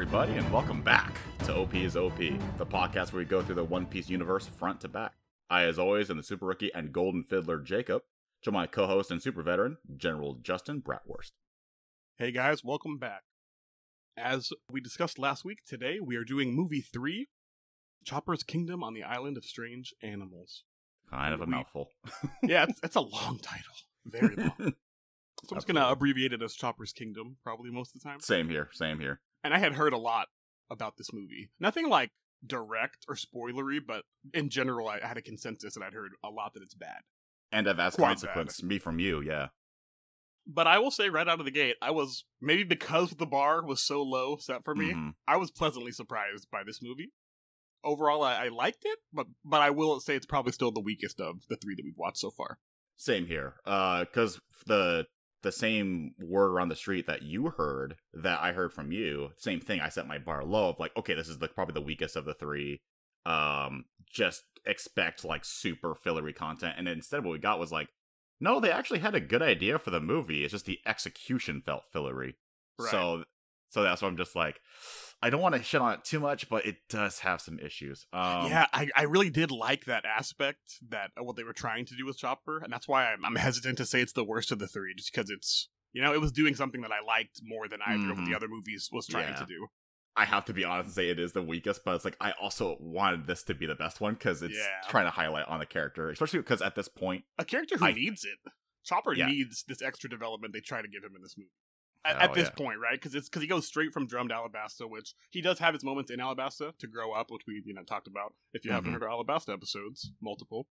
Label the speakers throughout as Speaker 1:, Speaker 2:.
Speaker 1: everybody, and welcome back to OP is OP, the podcast where we go through the One Piece universe front to back. I, as always, am the super rookie and golden fiddler Jacob, to my co-host and super veteran General Justin Bratwurst.
Speaker 2: Hey guys, welcome back. As we discussed last week, today we are doing movie three Chopper's Kingdom on the Island of Strange Animals.
Speaker 1: Kind of a
Speaker 2: We-
Speaker 1: mouthful.
Speaker 2: Yeah, it's, it's a long title. Very long. So I'm just going to abbreviate it as Chopper's Kingdom, probably most of the time.
Speaker 1: same here, same here.
Speaker 2: And I had heard a lot about this movie. Nothing like direct or spoilery, but in general, I had a consensus and I'd heard a lot that it's bad.
Speaker 1: And of as consequence, me from you, yeah.
Speaker 2: But I will say right out of the gate, I was maybe because the bar was so low set for me,
Speaker 1: Mhm.
Speaker 2: I was pleasantly surprised by this movie. Overall, I, I liked it, but but I will say it's probably still the weakest of the three that we've watched so far.
Speaker 1: Same here. Uh, because the the same word around the street that you heard that I heard from you, same thing. I set my bar low of like, okay, this is the, probably the weakest of the three. Um, just expect like super fillery content, and instead what we got was like, no, they actually had a good idea for the movie. It's just the execution felt fillery.
Speaker 2: Right.
Speaker 1: So, so that's why I'm just like, I don't want to shit on it too much, but it does have some issues. Um,
Speaker 2: yeah, I, I really did like that aspect that uh, what they were trying to do with Chopper, and that's why I'm, I'm hesitant to say it's the worst of the three, just because it's you know it was doing something that I liked more than either of
Speaker 1: Mhm.
Speaker 2: the other movies was trying
Speaker 1: Yeah.
Speaker 2: to do.
Speaker 1: I have to be honest and say it is the weakest, but it's like I also wanted this to be the best one because it's
Speaker 2: Yeah.
Speaker 1: trying to highlight on the character, especially because at this point,
Speaker 2: A character who
Speaker 1: I-
Speaker 2: needs it, Chopper
Speaker 1: Yeah.
Speaker 2: needs this extra development they try to give him in this movie. At,
Speaker 1: Oh,
Speaker 2: at this
Speaker 1: yeah.
Speaker 2: point, right? Because it's because he goes straight from drum to Alabasta, which he does have his moments in Alabasta to grow up, which we you know talked about. If you haven't
Speaker 1: Mhm.
Speaker 2: heard our Alabasta episodes, multiple.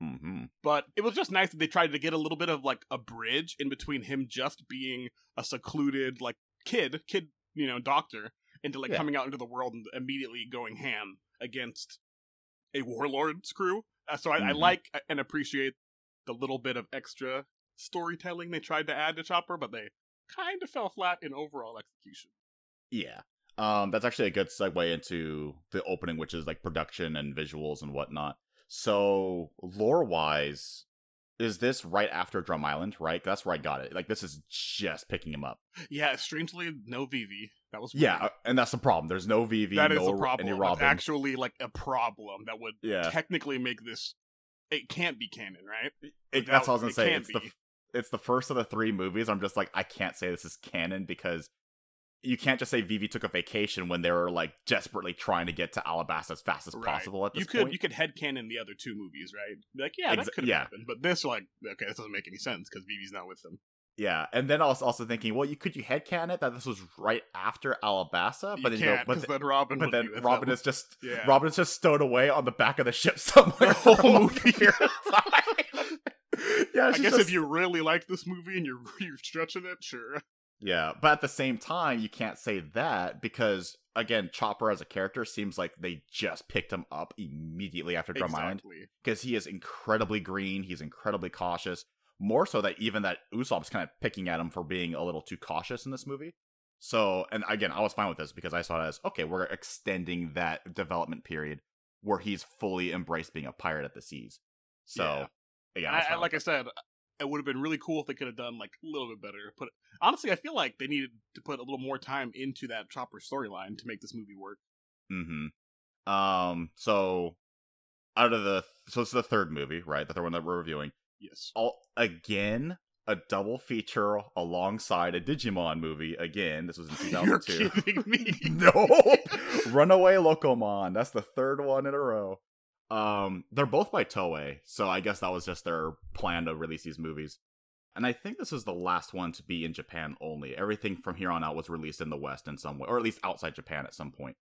Speaker 1: hmm
Speaker 2: But it was just nice that they tried to get a little bit of like a bridge in between him just being a secluded like kid, kid, you know, doctor, into like
Speaker 1: Yeah.
Speaker 2: coming out into the world and immediately going ham against a warlord's crew. Uh, so I, I
Speaker 1: Mhm.
Speaker 2: like and appreciate the little bit of extra storytelling they tried to add to Chopper, but they kind of fell flat in overall execution.
Speaker 1: yeah. Um, that's actually a good segue into the opening, which is like production and visuals and whatnot. So lore wise, is this right after Drum Island? Right, that's where I got it. Like this is just picking him up.
Speaker 2: Yeah, strangely, no Vivi. That was
Speaker 1: Yeah,
Speaker 2: weird.
Speaker 1: uh, and that's the problem. There's no Vivi,
Speaker 2: that is
Speaker 1: no
Speaker 2: a problem. It's actually like a problem that would
Speaker 1: yeah,
Speaker 2: technically make this it can't be canon, right?
Speaker 1: It, that's what I was gonna
Speaker 2: it
Speaker 1: say. It's the. It's the first of the three movies. I'm just like I can't say this is canon because you can't just say Vivi took a vacation when they were like desperately trying to get to Alabasta as fast as
Speaker 2: Right.
Speaker 1: possible. At this
Speaker 2: You could
Speaker 1: point,
Speaker 2: you could headcanon the other two movies, right? Be like, yeah, that could have
Speaker 1: yeah.
Speaker 2: happened. But this, like, okay, this doesn't make any sense because Vivi's not with them.
Speaker 1: yeah. And then I was also thinking, well, you could you headcan it that this was right after Alabasta,
Speaker 2: you
Speaker 1: but then
Speaker 2: can't
Speaker 1: go, but, th-
Speaker 2: then Robin.
Speaker 1: but then Robin is just
Speaker 2: yeah.
Speaker 1: Robin is just stowed away on the back of the ship somewhere
Speaker 2: The whole
Speaker 1: for a long
Speaker 2: movie.
Speaker 1: period of time. yeah,
Speaker 2: I guess
Speaker 1: just-
Speaker 2: if you really like this movie and you're you're stretching it, sure.
Speaker 1: Yeah, but at the same time, you can't say that because again, Chopper as a character seems like they just picked him up immediately after Drum Island
Speaker 2: exactly.
Speaker 1: because he is incredibly green. He's incredibly cautious. More so that even that Usopp's kind of picking at him for being a little too cautious in this movie. So, and again, I was fine with this because I saw it as okay, we're extending that development period where he's fully embraced being a pirate at the seas. So,
Speaker 2: Yeah.
Speaker 1: Yeah, I
Speaker 2: I, like I said, it would have been really cool if they could have done like a little bit better. Put honestly, I feel like they needed to put a little more time into that Chopper storyline to make this movie work.
Speaker 1: Mm-hmm. Um. So, out of the so it's the third movie, right? The third one that we're reviewing.
Speaker 2: Yes.
Speaker 1: All again, a double feature alongside a Digimon movie. Again, this was in 2002.
Speaker 2: You're
Speaker 1: 2002.
Speaker 2: kidding me.
Speaker 1: no, Runaway Locomon. That's the third one in a row. Um, they're both by Toei, so I guess that was just their plan to release these movies. And I think this is the last one to be in Japan only. Everything from here on out was released in the West in some way, or at least outside Japan at some point.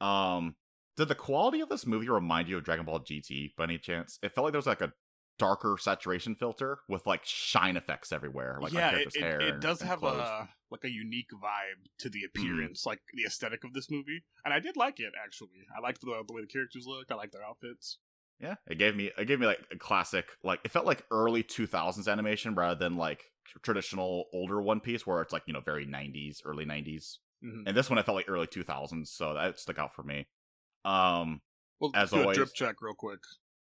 Speaker 1: Um, did the quality of this movie remind you of Dragon Ball GT by any chance? It felt like there was like a darker saturation filter with like shine effects everywhere, like
Speaker 2: yeah, it, it,
Speaker 1: hair.
Speaker 2: it does have
Speaker 1: clothes.
Speaker 2: a like a unique vibe to the
Speaker 1: Mm-hmm.
Speaker 2: appearance, like the aesthetic of this movie, and I did like it actually. I liked the, the way the characters looked. I liked their outfits.
Speaker 1: Yeah, it gave me it gave me like a classic like it felt like early 2000s animation rather than like traditional older One Piece where it's like, you know, very 90s, early 90s.
Speaker 2: Mhm.
Speaker 1: And this one I felt like early 2000s, so that stuck out for me. Um
Speaker 2: Well,
Speaker 1: As
Speaker 2: do
Speaker 1: always-
Speaker 2: a drip check real quick.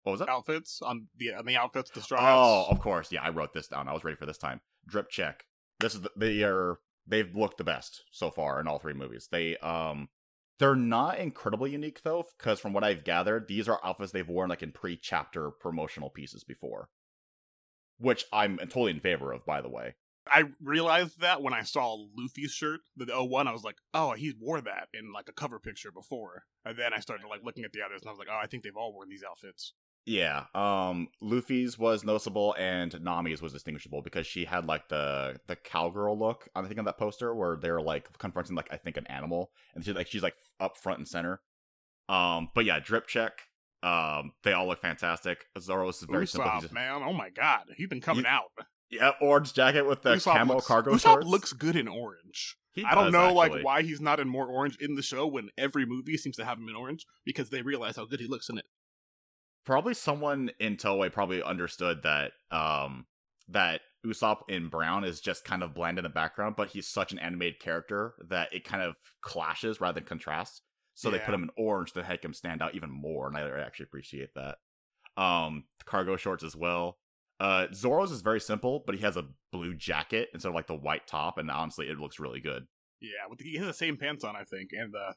Speaker 1: what was that?
Speaker 2: Outfits on the on the outfits, the straw
Speaker 1: Oh, of course. Yeah, I wrote this down. I was ready for this time. Drip check. This is the, the are they've looked the best so far in all three movies. They um they're not incredibly unique though, because from what I've gathered, these are outfits they've worn like in pre-chapter promotional pieces before, which I'm totally in favor of, by the way.
Speaker 2: I realized that when I saw Luffy's shirt, the 01, I was like, oh, he wore that in like a cover picture before. And then I started like looking at the others and I was like, oh, I think they've all worn these outfits.
Speaker 1: Yeah, um, Luffy's was noticeable and Nami's was distinguishable because she had like the the cowgirl look. I think on that poster where they're like confronting like I think an animal, and she's like she's like up front and center. Um, but yeah, drip check. Um, they all look fantastic. Zoro's is very
Speaker 2: Usopp,
Speaker 1: simple. He's just,
Speaker 2: man, oh my god, he's been coming
Speaker 1: You-
Speaker 2: out.
Speaker 1: yeah, orange jacket with the
Speaker 2: Usopp
Speaker 1: camo
Speaker 2: looks,
Speaker 1: cargo
Speaker 2: Usopp
Speaker 1: shorts.
Speaker 2: looks good in orange.
Speaker 1: He
Speaker 2: I don't know
Speaker 1: actually.
Speaker 2: like why he's not in more orange in the show when every movie seems to have him in orange because they realize how good he looks in it.
Speaker 1: Probably someone in Toei probably understood that um that Usopp in brown is just kind of bland in the background, but he's such an animated character that it kind of clashes rather than contrasts. So they put him in orange to make him stand out even more, and I actually appreciate that. Um, cargo shorts as well. Uh, Zoro's is very simple, but he has a blue jacket instead of like the white top, and honestly, it looks really good.
Speaker 2: Yeah, with the, he has the same pants on, I think, and the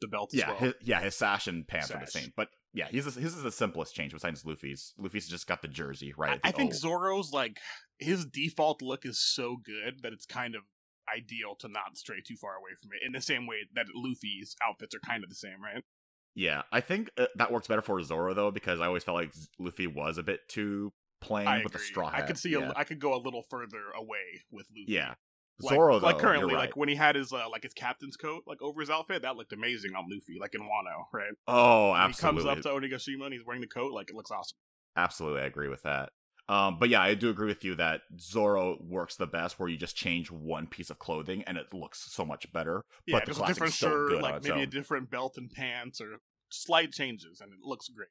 Speaker 2: the belt as
Speaker 1: Yeah,
Speaker 2: well.
Speaker 1: his, yeah, his sash and pants are the same, but yeah, he's his is the simplest change besides Luffy's. Luffy's just got the jersey, right?
Speaker 2: I,
Speaker 1: the
Speaker 2: I think. Zoro's like his default look is so good that it's kind of ideal to not stray too far away from it. In the same way that Luffy's outfits are kind of the same, right?
Speaker 1: Yeah, I think uh, that works better for Zoro though because I always felt like Luffy was a bit too plain
Speaker 2: I
Speaker 1: with the straw hat.
Speaker 2: I could see
Speaker 1: yeah.
Speaker 2: a, I could go a little further away with Luffy.
Speaker 1: yeah.
Speaker 2: Like,
Speaker 1: Zoro though,
Speaker 2: like currently,
Speaker 1: you're
Speaker 2: like when he had his uh, like his captain's coat like over his outfit, that looked amazing on Luffy, like in Wano, right?
Speaker 1: oh, absolutely,
Speaker 2: he comes up to Onigashima and he's wearing the coat, like it looks awesome.
Speaker 1: absolutely, I agree with that. Um, but yeah, I do agree with you that Zoro works the best where you just change one piece of clothing and it looks so much better.
Speaker 2: Yeah,
Speaker 1: but the
Speaker 2: a different shirt, like maybe a different belt and pants, or slight changes, and it looks great.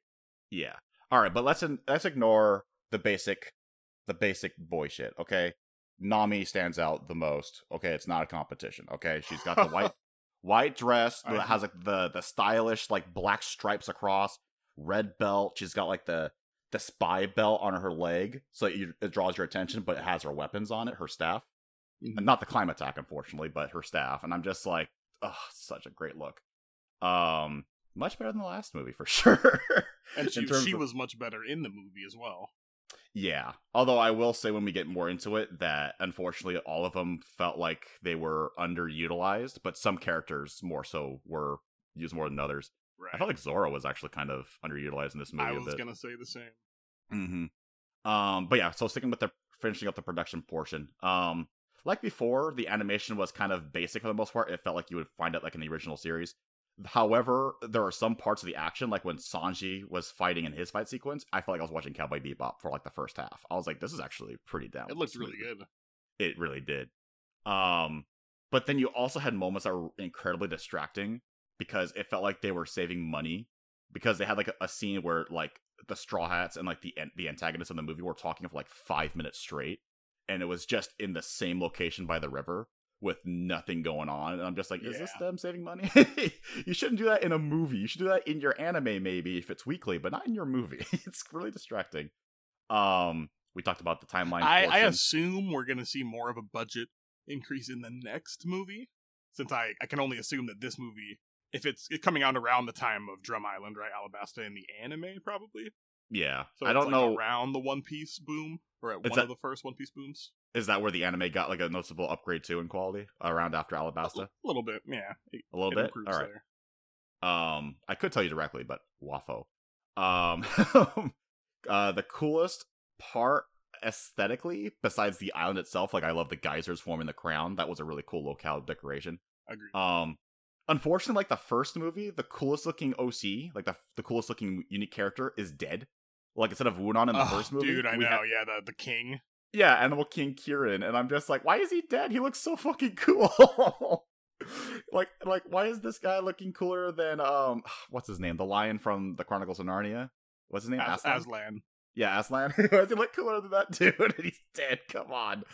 Speaker 1: Yeah. All right, but let's let's ignore the basic the basic boy shit, okay? Nami stands out the most. Okay, it's not a competition. Okay, she's got the white white dress that has like the the stylish like black stripes across, red belt. She's got like the the spy belt on her leg, so you, it draws your attention, but it has her weapons on it, her staff,
Speaker 2: Mhm.
Speaker 1: and not the Clima-Tact, unfortunately, but her staff. And I'm just like, oh, such a great look. Um, much better than the last movie for sure.
Speaker 2: And she, she
Speaker 1: of-
Speaker 2: was much better in the movie as well.
Speaker 1: Yeah. Although I will say when we get more into it that unfortunately all of them felt like they were underutilized, but some characters more so were used more than others.
Speaker 2: Right.
Speaker 1: I felt like Zoro was actually kind of underutilized in this movie
Speaker 2: I was
Speaker 1: bit.
Speaker 2: gonna say the same.
Speaker 1: Mm-hmm. Um, but yeah, so sticking with the finishing up the production portion. Um, like before, the animation was kind of basic for the most part. It felt like you would find it like in the original series. However, there are some parts of the action, like when Sanji was fighting in his fight sequence, I felt like I was watching Cowboy Bebop for like the first half. I was like, this is actually pretty down.
Speaker 2: It looks really good.
Speaker 1: It really did. Um, but then you also had moments that were incredibly distracting because it felt like they were saving money because they had like a, a scene where like the Straw Hats and like the the antagonists in the movie were talking for like five minutes straight, and it was just in the same location by the river with nothing going on. And I'm just like, is this them saving money? you shouldn't do that in a movie. You should do that in your anime maybe if it's weekly, but not in your movie. it's really distracting. Um, we talked about the timeline.
Speaker 2: I, I assume we're gonna see more of a budget increase in the next movie, since I, I can only assume that this movie, if it's, it's coming out around the time of Drum Island, right, Alabasta in the anime, probably.
Speaker 1: yeah.
Speaker 2: So
Speaker 1: I don't
Speaker 2: like,
Speaker 1: know.
Speaker 2: around the One Piece boom, or at one
Speaker 1: that-
Speaker 2: of the first One Piece booms.
Speaker 1: Is that where the anime got like a noticeable upgrade too in quality around after Alabasta?
Speaker 2: l- little bit, yeah. It,
Speaker 1: A little bit. All right.
Speaker 2: there.
Speaker 1: Um, I could tell you directly, but waffo. Um, uh, the coolest part aesthetically, besides the island itself, like I love the geysers forming the crown. That was a really cool locale decoration.
Speaker 2: Agreed.
Speaker 1: Um, unfortunately, like the first movie, the coolest looking OC, like the the coolest looking unique character, is dead. Like instead of Wunan in the
Speaker 2: Oh,
Speaker 1: first movie,
Speaker 2: dude, I know.
Speaker 1: had-
Speaker 2: yeah, the the king.
Speaker 1: Yeah, Animal King Kieran, and I'm just like, why is he dead? He looks so fucking cool. like, like, why is this guy looking cooler than um, what's his name, the lion from the Chronicles of Narnia? What's his name?
Speaker 2: As,
Speaker 1: Aslan?
Speaker 2: Aslan.
Speaker 1: Yeah, Aslan. Why does he look cooler than that dude? And he's dead. Come on.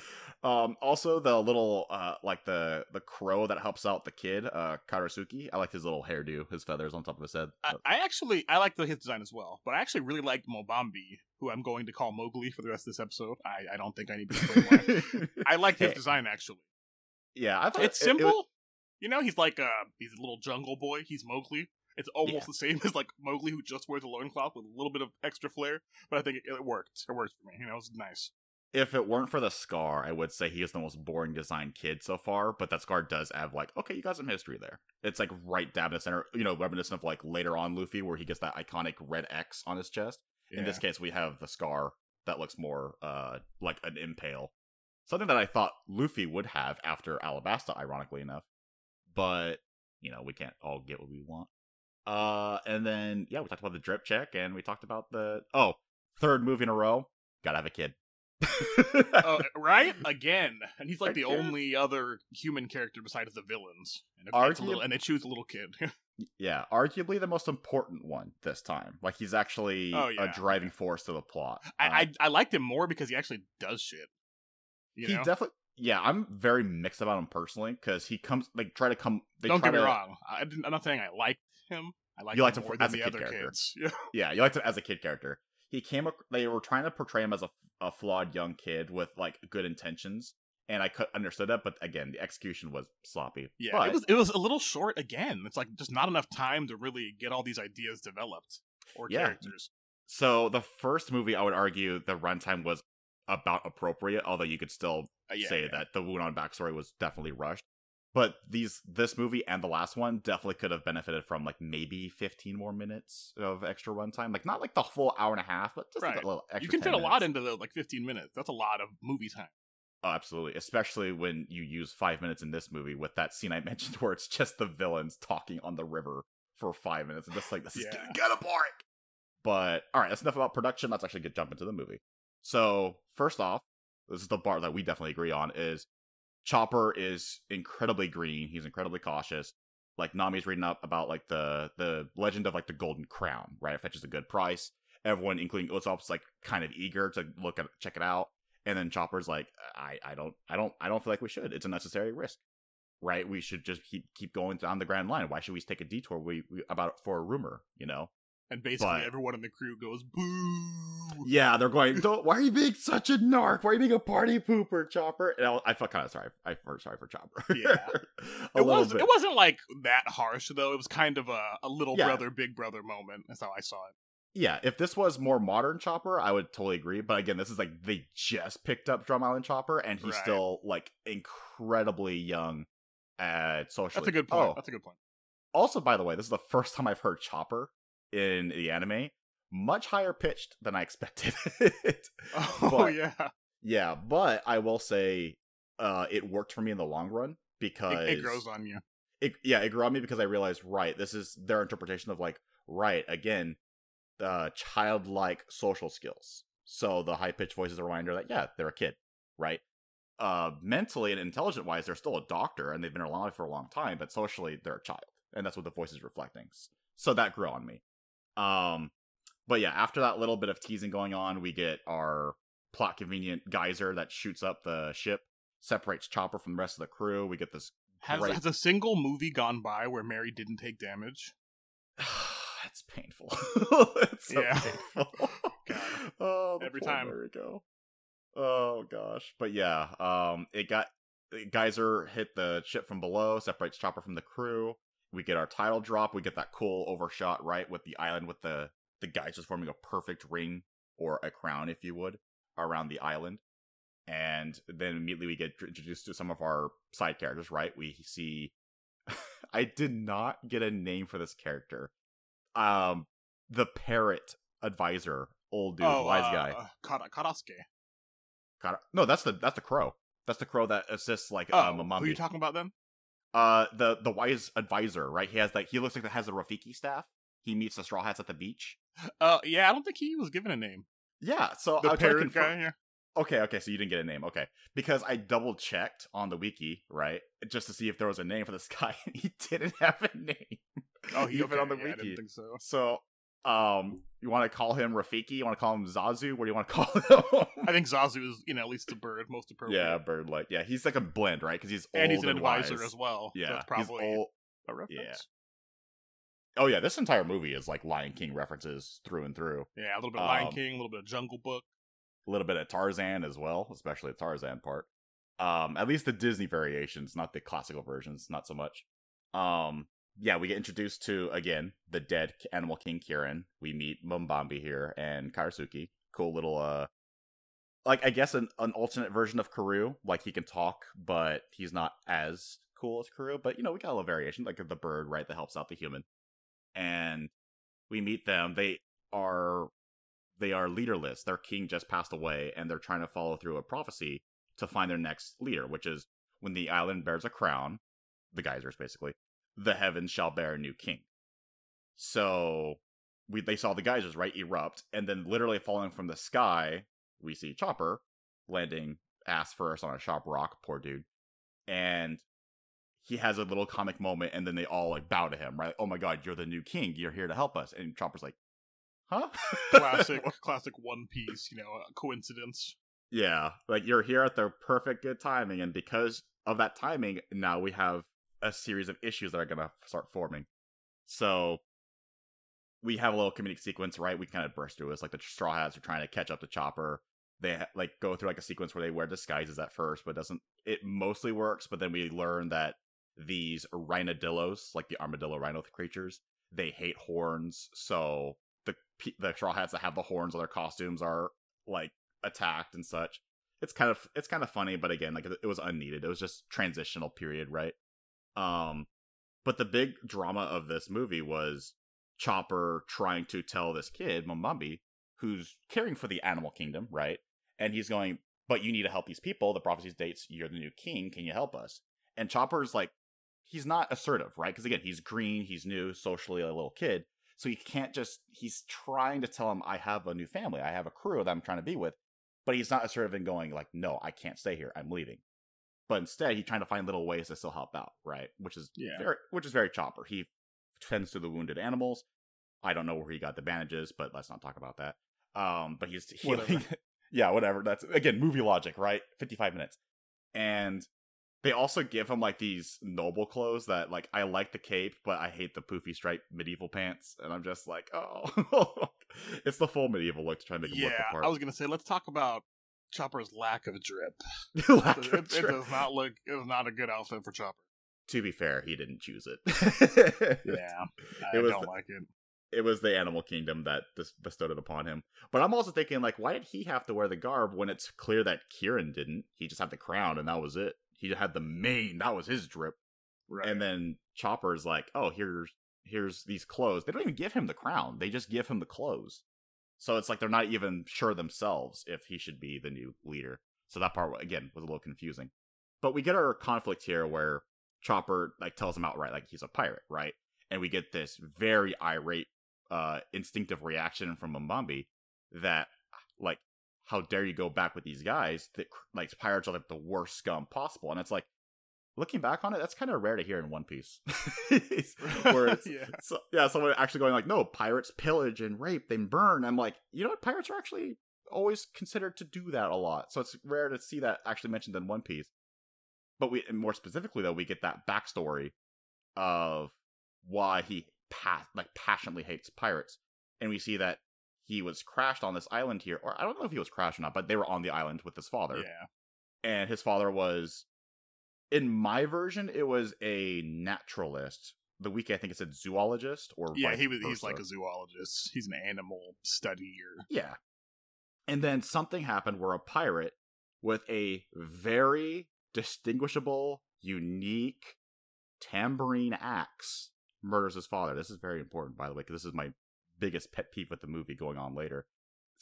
Speaker 1: Um, also the little uh, like the the crow that helps out the kid, uh, Karasuki. I like his little hairdo, his feathers on top of his head.
Speaker 2: I, I actually I like the his design as well, but I actually really liked Momambi, who I'm going to call Mowgli for the rest of this episode. I, I don't think I need to explain why. I like his
Speaker 1: Hey.
Speaker 2: design actually.
Speaker 1: Yeah, I thought
Speaker 2: It's
Speaker 1: it- it
Speaker 2: simple.
Speaker 1: was-
Speaker 2: you know, he's like uh he's a little jungle boy. He's Mowgli. It's almost
Speaker 1: Yeah.
Speaker 2: the same as like Mowgli, who just wears a loincloth with a little bit of extra flair. But I think it, it worked. It worked for me. You know, it was nice.
Speaker 1: If it weren't for the scar, I would say he is the most boring designed kid so far. But that scar does have like, okay, you got some history there. It's like right dab in the center, you know, reminiscent of like later on Luffy, where he gets that iconic red X on his chest. In this case, we have the scar that looks more uh like an impale, something that I thought Luffy would have after Alabasta, ironically enough. But you know, we can't all get what we want. Uh, and then yeah, we talked about the drip check, and we talked about the oh third movie in a row. Gotta have a kid.
Speaker 2: Oh, right again, and he's like the only other human character besides the villains. And, it's a
Speaker 1: Argu-
Speaker 2: little, and they choose a little kid.
Speaker 1: Yeah, arguably the most important one this time. Like he's actually
Speaker 2: Oh, yeah.
Speaker 1: a driving force to the plot.
Speaker 2: I,
Speaker 1: Um,
Speaker 2: I I liked him more because he actually does shit. You
Speaker 1: he
Speaker 2: know,
Speaker 1: definitely. Yeah, I'm very mixed about him personally because he comes like try to come. They
Speaker 2: don't
Speaker 1: try
Speaker 2: get me
Speaker 1: to-
Speaker 2: wrong. I, i'm not saying I liked him. I liked
Speaker 1: You
Speaker 2: him
Speaker 1: liked him
Speaker 2: more
Speaker 1: for-
Speaker 2: than
Speaker 1: as a
Speaker 2: the
Speaker 1: kid
Speaker 2: other
Speaker 1: character.
Speaker 2: kids. Yeah.
Speaker 1: Yeah, you liked him as a kid character. He came. ac- They were trying to portray him as a, a flawed young kid with like good intentions, and I could understood that. But again, the execution was sloppy.
Speaker 2: Yeah,
Speaker 1: But-
Speaker 2: it was it was a little short again. It's like just not enough time to really get all these ideas developed or
Speaker 1: Yeah.
Speaker 2: characters.
Speaker 1: So the first movie, I would argue, the runtime was about appropriate. Although you could still
Speaker 2: Uh, yeah,
Speaker 1: say
Speaker 2: yeah.
Speaker 1: that the Wunan backstory was definitely rushed. But these this movie and the last one definitely could have benefited from like maybe 15 more minutes of extra runtime. Like not like the full hour and a half, but just like a little extra.
Speaker 2: You can
Speaker 1: 10
Speaker 2: fit a lot into the like 15 minutes. That's a lot of movie time.
Speaker 1: Oh, absolutely, especially when you use five minutes in this movie with that scene I mentioned where it's just the villains talking on the river for five minutes and just like this is
Speaker 2: Yeah.
Speaker 1: kind of boring. But all right, that's enough about production. Let's actually get jump into the movie. So first off, this is the part that we definitely agree on is Chopper is incredibly green. He's incredibly cautious. Like Nami's reading up about like the the legend of like the golden crown, right? It fetches a good price. Everyone, including Usopp's, like kind of eager to look at check it out. And then Chopper's like, I, I don't I don't I don't feel like we should. It's a necessary risk. Right? We should just keep keep going down the grand line. Why should we take a detour we, we about for a rumor, you know?
Speaker 2: And basically
Speaker 1: But-
Speaker 2: everyone in the crew goes boo.
Speaker 1: Yeah, they're going. Why are you being such a narc? Why are you being a party pooper, Chopper? And I, I felt kind of sorry. I felt sorry for Chopper.
Speaker 2: Yeah.
Speaker 1: a
Speaker 2: it was
Speaker 1: bit.
Speaker 2: it wasn't like that harsh though. It was kind of a, a little
Speaker 1: Yeah.
Speaker 2: brother big brother moment. That's how I saw it.
Speaker 1: yeah, if this was more modern Chopper, I would totally agree. But again, this is like they just picked up Drum Island Chopper, and he's
Speaker 2: Right.
Speaker 1: still like incredibly young at socially.
Speaker 2: That's a good point.
Speaker 1: Oh,
Speaker 2: That's a good point.
Speaker 1: also, by the way, this is the first time I've heard Chopper in the anime. Much higher pitched than I expected.
Speaker 2: Oh
Speaker 1: But-
Speaker 2: yeah.
Speaker 1: yeah, but I will say, uh, it worked for me in the long run because
Speaker 2: It, it grows on you.
Speaker 1: it yeah it grew on me because i realized right this is their interpretation of like right again uh childlike social skills so the high-pitched voice is a reminder that yeah they're a kid right uh mentally and intelligent wise they're still a doctor and they've been around for a long time but socially they're a child and that's what the voice is reflecting so that grew on me um but yeah after that little bit of teasing going on we get our plot convenient geyser that shoots up the ship separates chopper from the rest of the crew we get this
Speaker 2: Has,
Speaker 1: great
Speaker 2: has a single movie gone by where Mary didn't take damage?
Speaker 1: it's painful. it's so
Speaker 2: Yeah.
Speaker 1: painful.
Speaker 2: God.
Speaker 1: Oh,
Speaker 2: Every time.
Speaker 1: There we go. Oh gosh, but yeah, um, it got Geyser hit the ship from below, separates Chopper from the crew. We get our title drop. We get that cool overshot right with the island with the the guys just forming a perfect ring or a crown, if you would, around the island. And then immediately we get introduced to some of our side characters. Right, we see. I did not get a name for this character. Um, the parrot advisor, old dude,
Speaker 2: oh,
Speaker 1: wise
Speaker 2: uh,
Speaker 1: guy.
Speaker 2: Kara- Karasuke.
Speaker 1: Kara- No, that's the that's the crow. That's the crow that assists like
Speaker 2: Oh,
Speaker 1: um,
Speaker 2: who are you talking about then?
Speaker 1: Uh, the the wise advisor, right? He has like he looks like that has a Rafiki staff. He meets the straw hats at the beach.
Speaker 2: Uh, yeah, I don't think he was given a name.
Speaker 1: Yeah, so
Speaker 2: The
Speaker 1: I was trying to
Speaker 2: parrot
Speaker 1: confirm-
Speaker 2: guy. Yeah.
Speaker 1: Okay, okay, so you didn't get a name. Okay. Because I double checked on the wiki, right? Just to see if there was a name for this guy, he didn't have a name.
Speaker 2: Oh, he
Speaker 1: even on the
Speaker 2: okay, yeah, I
Speaker 1: wiki.
Speaker 2: didn't think so.
Speaker 1: So, um, you want to call him Rafiki? You want to call him Zazu? What do you want to call him?
Speaker 2: I think Zazu is, you know, at least a bird, most appropriate.
Speaker 1: yeah, bird like. Yeah, he's like a blend, right? Because he's
Speaker 2: and he's
Speaker 1: old
Speaker 2: an advisor
Speaker 1: wise.
Speaker 2: as well. so
Speaker 1: Yeah,
Speaker 2: that's probably
Speaker 1: old.
Speaker 2: a reference.
Speaker 1: Oh yeah, this entire movie is like Lion King references through and through.
Speaker 2: Yeah, a little bit of Lion
Speaker 1: Um,
Speaker 2: King, a little bit of Jungle Book.
Speaker 1: A little bit of Tarzan as well, especially the Tarzan part. Um, at least the Disney variations, not the classical versions, not so much. Um, yeah, we get introduced to again the dead Animal King Kieran. We meet Momambi here and Karasuki. Cool little uh like I guess an, an alternate version of Karoo. Like he can talk, but he's not as cool as Karoo. But you know, we got a little variation, like the bird, right, that helps out the human. And we meet them. They are they are leaderless. Their king just passed away, and they're trying to follow through a prophecy to find their next leader, which is when the island bears a crown, the geysers basically, the heavens shall bear a new king. So we they saw the geysers right erupt, and then literally falling from the sky, we see Chopper landing ass first on a sharp rock, poor dude, and he has a little comic moment, and then they all like bow to him, right? Oh my god, you're the new king, you're here to help us, and Chopper's like, huh?
Speaker 2: classic, classic One Piece, you know, uh, coincidence.
Speaker 1: Yeah, like you're here at the perfect good timing, and because of that timing, now we have a series of issues that are gonna start forming. So we have a little comedic sequence, right? We kind of burst through this, like the Straw Hats are trying to catch up to Chopper. They like go through like a sequence where they wear disguises at first, but doesn't it mostly works? But then we learn that these rhinodillos, like the armadillo rhino creatures, they hate horns. So the the Straw Hats that have the horns on their costumes are like attacked and such. It's kind of it's kind of funny, but again, like it was unneeded. It was just transitional period, right? Um, but the big drama of this movie was Chopper trying to tell this kid Momambi, who's caring for the animal kingdom, right? And he's going, but you need to help these people. The prophecy states you're the new king. Can you help us? And Chopper's like, he's not assertive, right? Because again, he's green, he's new, socially a little kid. So he can't just, he's trying to tell him, I have a new family. I have a crew that I'm trying to be with but he's not assertive in going like, no, I can't stay here. I'm leaving. But instead, he's trying to find little ways to still help out, right? Which is
Speaker 2: yeah.
Speaker 1: very, which is very chopper. He tends to the wounded animals. I don't know where he got the bandages, but let's not talk about that. Um, but he's healing. Whatever. yeah, whatever. That's again movie logic, right? Fifty-five minutes, and they also give him like these noble clothes that like I like the cape, but I hate the poofy striped medieval pants, and I'm just like, oh, it's the full medieval look to try to make him
Speaker 2: yeah,
Speaker 1: look the part.
Speaker 2: I was gonna say, let's talk about Chopper's lack of drip.
Speaker 1: lack
Speaker 2: it,
Speaker 1: of drip.
Speaker 2: it does not look. It is not a good outfit for Chopper.
Speaker 1: To be fair, he didn't choose it.
Speaker 2: yeah, I
Speaker 1: It was
Speaker 2: don't
Speaker 1: the-
Speaker 2: like it.
Speaker 1: it was the animal kingdom that bestowed it upon him. But I'm also thinking, like, why did he have to wear the garb when it's clear that Kieran didn't? He just had the crown, and that was it. He had the mane. That was his drip.
Speaker 2: Right.
Speaker 1: And then Chopper's like, "Oh, here's here's these clothes." They don't even give him the crown. They just give him the clothes. So it's like they're not even sure themselves if he should be the new leader. So that part again was a little confusing. But we get our conflict here where Chopper like tells him outright like he's a pirate, right? And we get this very irate uh instinctive reaction from Mbambi that like how dare you go back with these guys that like pirates are like the worst scum possible and it's like looking back on it that's kind of rare to hear in one piece. Where it's
Speaker 2: yeah.
Speaker 1: so, yeah someone actually going like no pirates pillage and rape they burn. I'm like you know what? Pirates are actually always considered to do that a lot. So it's rare to see that actually mentioned in one piece. But we more specifically though we get that backstory of why he pa- like passionately hates pirates. And we see that he was crashed on this island here or i don't know if he was crashed or not but they were on the island with his father.
Speaker 2: Yeah.
Speaker 1: and his father was in my version it was a naturalist the week i think it said zoologist or
Speaker 2: Yeah, he was. He's like a zoologist. He's an animal studier.
Speaker 1: yeah and then something happened where a pirate with a very distinguishable unique tambourine axe murders his father this is very important by the way because this is my biggest pet peeve with the movie going on later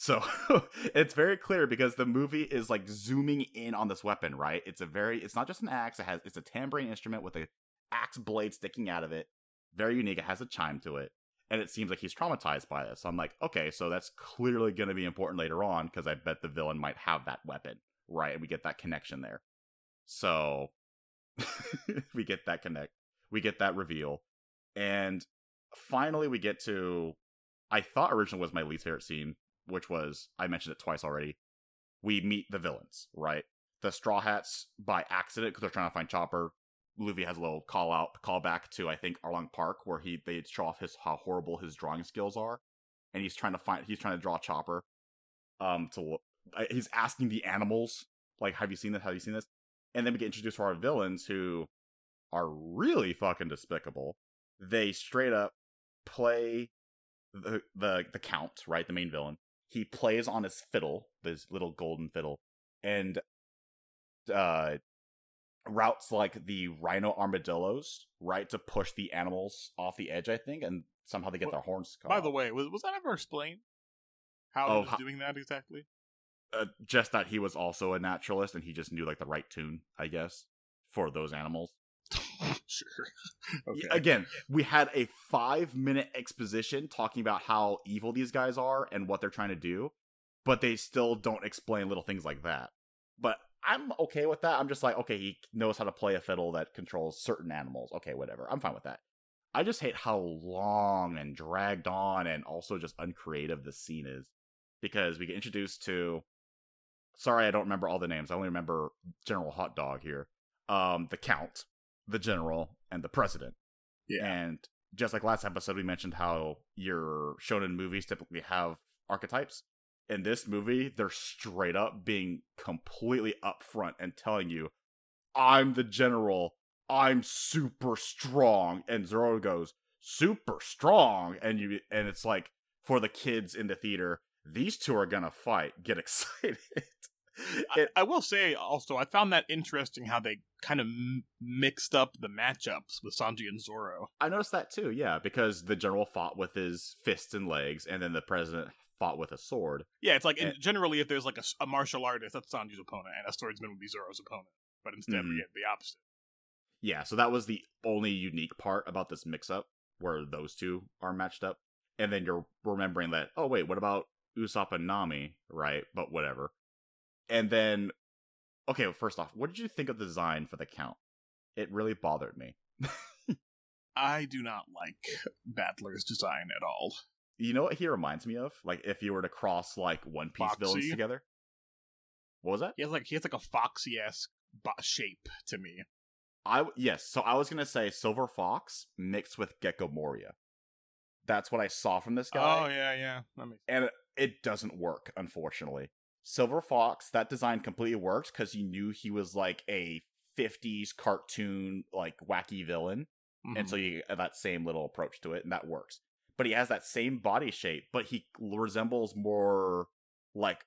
Speaker 1: so it's very clear because the movie is like zooming in on this weapon, right? It's a very it's not just an axe, it has it's a tambourine instrument with a axe blade sticking out of it. Very unique. It has a chime to it. And it seems like he's traumatized by this. So I'm like, okay, so that's clearly gonna be important later on, because I bet the villain might have that weapon. Right? And we get that connection there. So we get that connect we get that reveal. And finally we get to I thought originally was my least favorite scene, which was I mentioned it twice already. We meet the villains, right? The Straw Hats by accident because they're trying to find Chopper. Luffy has a little call out, call back to I think Arlong Park where he they show off his how horrible his drawing skills are, and he's trying to find he's trying to draw Chopper. Um, to he's asking the animals like, have you seen this? Have you seen this? And then we get introduced to our villains who are really fucking despicable. They straight up play the the the count, right? The main villain. He plays on his fiddle, this little golden fiddle, and uh routes like the rhino armadillos, right, to push the animals off the edge, I think, and somehow they get
Speaker 2: Well,
Speaker 1: their horns cut
Speaker 2: By the way, was, was that ever explained? How
Speaker 1: Oh,
Speaker 2: he was doing that exactly?
Speaker 1: uh, just that he was also a naturalist and he just knew like the right tune, I guess, for those animals.
Speaker 2: Sure. Okay.
Speaker 1: Again, we had a five minute exposition talking about how evil these guys are and what they're trying to do, but they still don't explain little things like that. But I'm okay with that. I'm just like, okay, he knows how to play a fiddle that controls certain animals. Okay, whatever. I'm fine with that. I just hate how long and dragged on and also just uncreative the scene is. Because we get introduced to sorry, I don't remember all the names. I only remember General Hot Dog here. Um, the Count, the General, and the President.
Speaker 2: Yeah.
Speaker 1: And just like last episode, we mentioned how your shonen movies typically have archetypes. In this movie, they're straight up being completely upfront and telling you, I'm the general. I'm super strong. And Zoro goes, super strong. And you and it's like for the kids in the theater, these two are gonna fight. Get excited.
Speaker 2: I, I will say also, I found that interesting how they kind of m- mixed up the matchups with Sanji and Zoro.
Speaker 1: I noticed that too, yeah, because the general fought with his fists and legs, and then the president fought with a sword.
Speaker 2: Yeah, it's like in,
Speaker 1: Eh.
Speaker 2: generally if there's like a martial artist, that's Sanji's opponent, and a swordsman would be Zoro's opponent. But instead,
Speaker 1: Mhm.
Speaker 2: we get the opposite.
Speaker 1: Yeah, so that was the only unique part about this mix up where those two are matched up. And then you're remembering that, oh wait, what about Usopp and Nami, right? But whatever. And then okay, well, first off, what did you think of the design for the count? It really bothered me.
Speaker 2: I do not like Battler's design at all.
Speaker 1: You know what he reminds me of? Like if you were to cross like One Piece villains together. What was that?
Speaker 2: He has like he has like a foxy esque shape to me.
Speaker 1: i yes, so I was gonna say Silver Fox mixed with Gecko Moria. That's what I saw from this guy.
Speaker 2: Oh yeah, yeah. That makes
Speaker 1: and it- it doesn't work unfortunately silver fox that design completely works because you knew he was like a 50s cartoon like wacky villain. And so mm-hmm. you get that same little approach to it and that works. But he has that same body shape but he resembles more like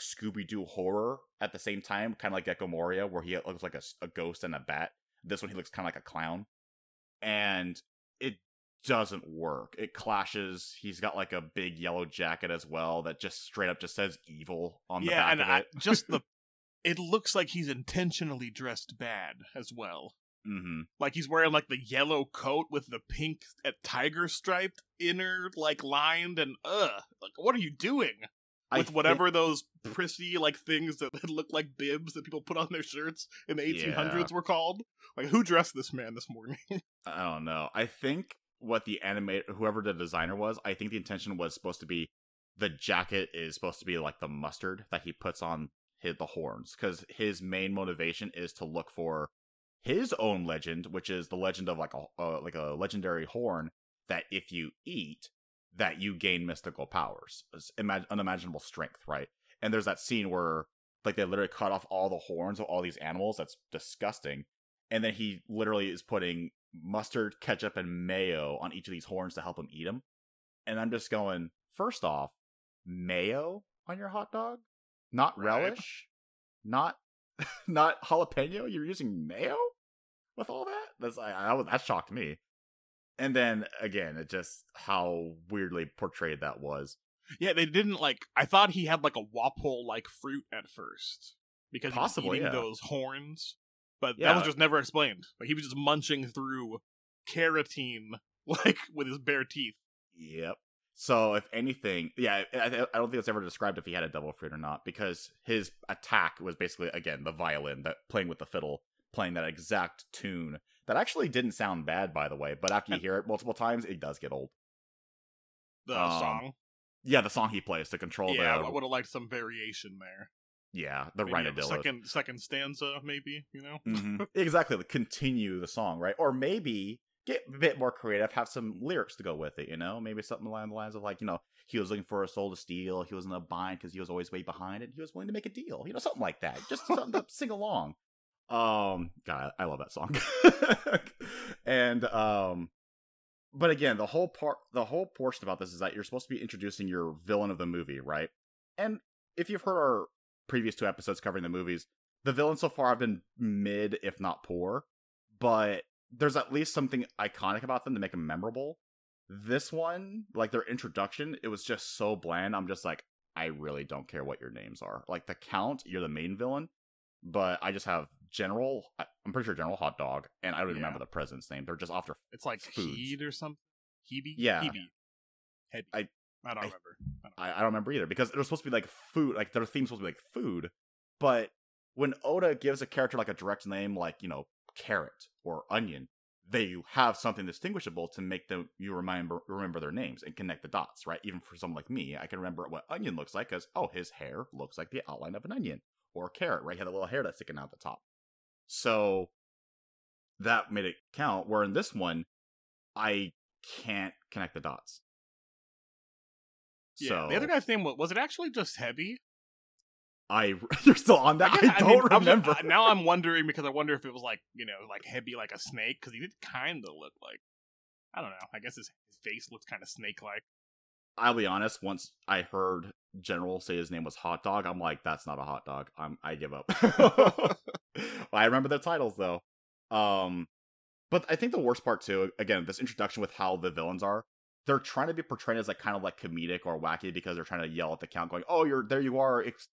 Speaker 1: scooby-doo horror at the same time kind of like gecko moria where he looks like a ghost and a bat. This one he looks kind of like a clown. And it doesn't work it clashes he's got like a big yellow jacket as well that just straight up just says evil on the
Speaker 2: yeah,
Speaker 1: back
Speaker 2: and
Speaker 1: of
Speaker 2: I,
Speaker 1: it
Speaker 2: just the it looks like he's intentionally dressed bad as well.
Speaker 1: mm-hmm.
Speaker 2: Like he's wearing like the yellow coat with the pink uh, tiger striped inner like lined and ugh. Like what are you doing with
Speaker 1: think-
Speaker 2: whatever those prissy like things that, that look like bibs that people put on their shirts in the 1800s
Speaker 1: Yeah.
Speaker 2: were called? Like who dressed this man this morning?
Speaker 1: I don't know. I think what the animate whoever the designer was, I think the intention was supposed to be the jacket is supposed to be like the mustard that he puts on his, the horns because his main motivation is to look for his own legend, which is the legend of like a uh, like a legendary horn that if you eat, that you gain mystical powers, imag- unimaginable strength, right? And there's that scene where like they literally cut off all the horns of all these animals. That's disgusting. And then he literally is putting mustard, ketchup, and mayo on each of these horns to help him eat them. And I'm just going, first off, mayo on your hot dog, not
Speaker 2: Right.
Speaker 1: relish, not not jalapeno. You're using mayo with all that. That's I, I, that shocked me. And then again, it just how weirdly portrayed that was.
Speaker 2: yeah, they didn't like. I thought he had like a Wapol like fruit at first because
Speaker 1: Possibly, yeah.
Speaker 2: those horns, but that was just never explained. Like he was just munching through keratin like with his bare teeth.
Speaker 1: Yep. So if anything, yeah, I, I I don't think it's ever described if he had a devil fruit or not because his attack was basically again the violin that playing with the fiddle, playing that exact tune that actually didn't sound bad by the way, but after you hear it multiple times, it does get old.
Speaker 2: The
Speaker 1: Um,
Speaker 2: song.
Speaker 1: Yeah, the song he plays to control
Speaker 2: Yeah,
Speaker 1: the
Speaker 2: I would have liked some variation there.
Speaker 1: Yeah the
Speaker 2: Maybe a
Speaker 1: Rhinodillos.
Speaker 2: second second stanza, maybe. You know.
Speaker 1: Mhm. exactly, like, continue the song, right? Or maybe get a bit more creative, have some lyrics to go with it, you know? Maybe something along the lines of like, you know, he was looking for a soul to steal, he was in a bind because he was always way behind, and he was willing to make a deal, you know, something like that. Just something to sing along. Um, God, I love that song. and um, but again, the whole part, the whole portion about this is that you're supposed to be introducing your villain of the movie, right? And if you've heard our previous two episodes covering the movies, the villains so far have been mid, if not poor, but there's at least something iconic about them to make them memorable. This one, like their introduction, it was just so bland. I'm just like, I really don't care what your names are. Like the Count, you're the main villain, but I just have General. I'm pretty sure General Hot Dog, and I don't even
Speaker 2: Yeah.
Speaker 1: remember the president's name. They're just after.
Speaker 2: It's like
Speaker 1: Foods.
Speaker 2: Heed or something. Hebe.
Speaker 1: Yeah.
Speaker 2: Hebe. Hebe.
Speaker 1: I-
Speaker 2: I don't
Speaker 1: I-
Speaker 2: remember. I don't-
Speaker 1: I, I don't remember either because it was supposed to be like food. Like their theme's supposed to be like food, but when Oda gives a character like a direct name, like you know carrot or onion, they have something distinguishable to make them you remember remember their names and connect the dots, right? Even for someone like me, I can remember what onion looks like because oh, his hair looks like the outline of an onion, or carrot, right? He had a little hair that's sticking out the top. So that made it count. Where in this one, I can't connect the dots.
Speaker 2: Yeah.
Speaker 1: So
Speaker 2: The other guy's name was, was it actually just Heavy?
Speaker 1: I you're still on that. I,
Speaker 2: guess-
Speaker 1: don't
Speaker 2: mean, I'm just-
Speaker 1: remember.
Speaker 2: I- now I'm wondering because I wonder if it was like you know like Heavy like a snake because he did kind of look like I don't know. I guess his, his face looks kind of snake like.
Speaker 1: I'll be honest. Once I heard General say his name was Hot Dog, I'm like, that's not a hot dog. I'm I give up. I remember the titles though. Um, but I think the worst part too, again, this introduction with how the villains are. They're trying to be portrayed as like kind of like comedic or wacky because they're trying to yell at the count, going, "Oh, you're there! You are ex-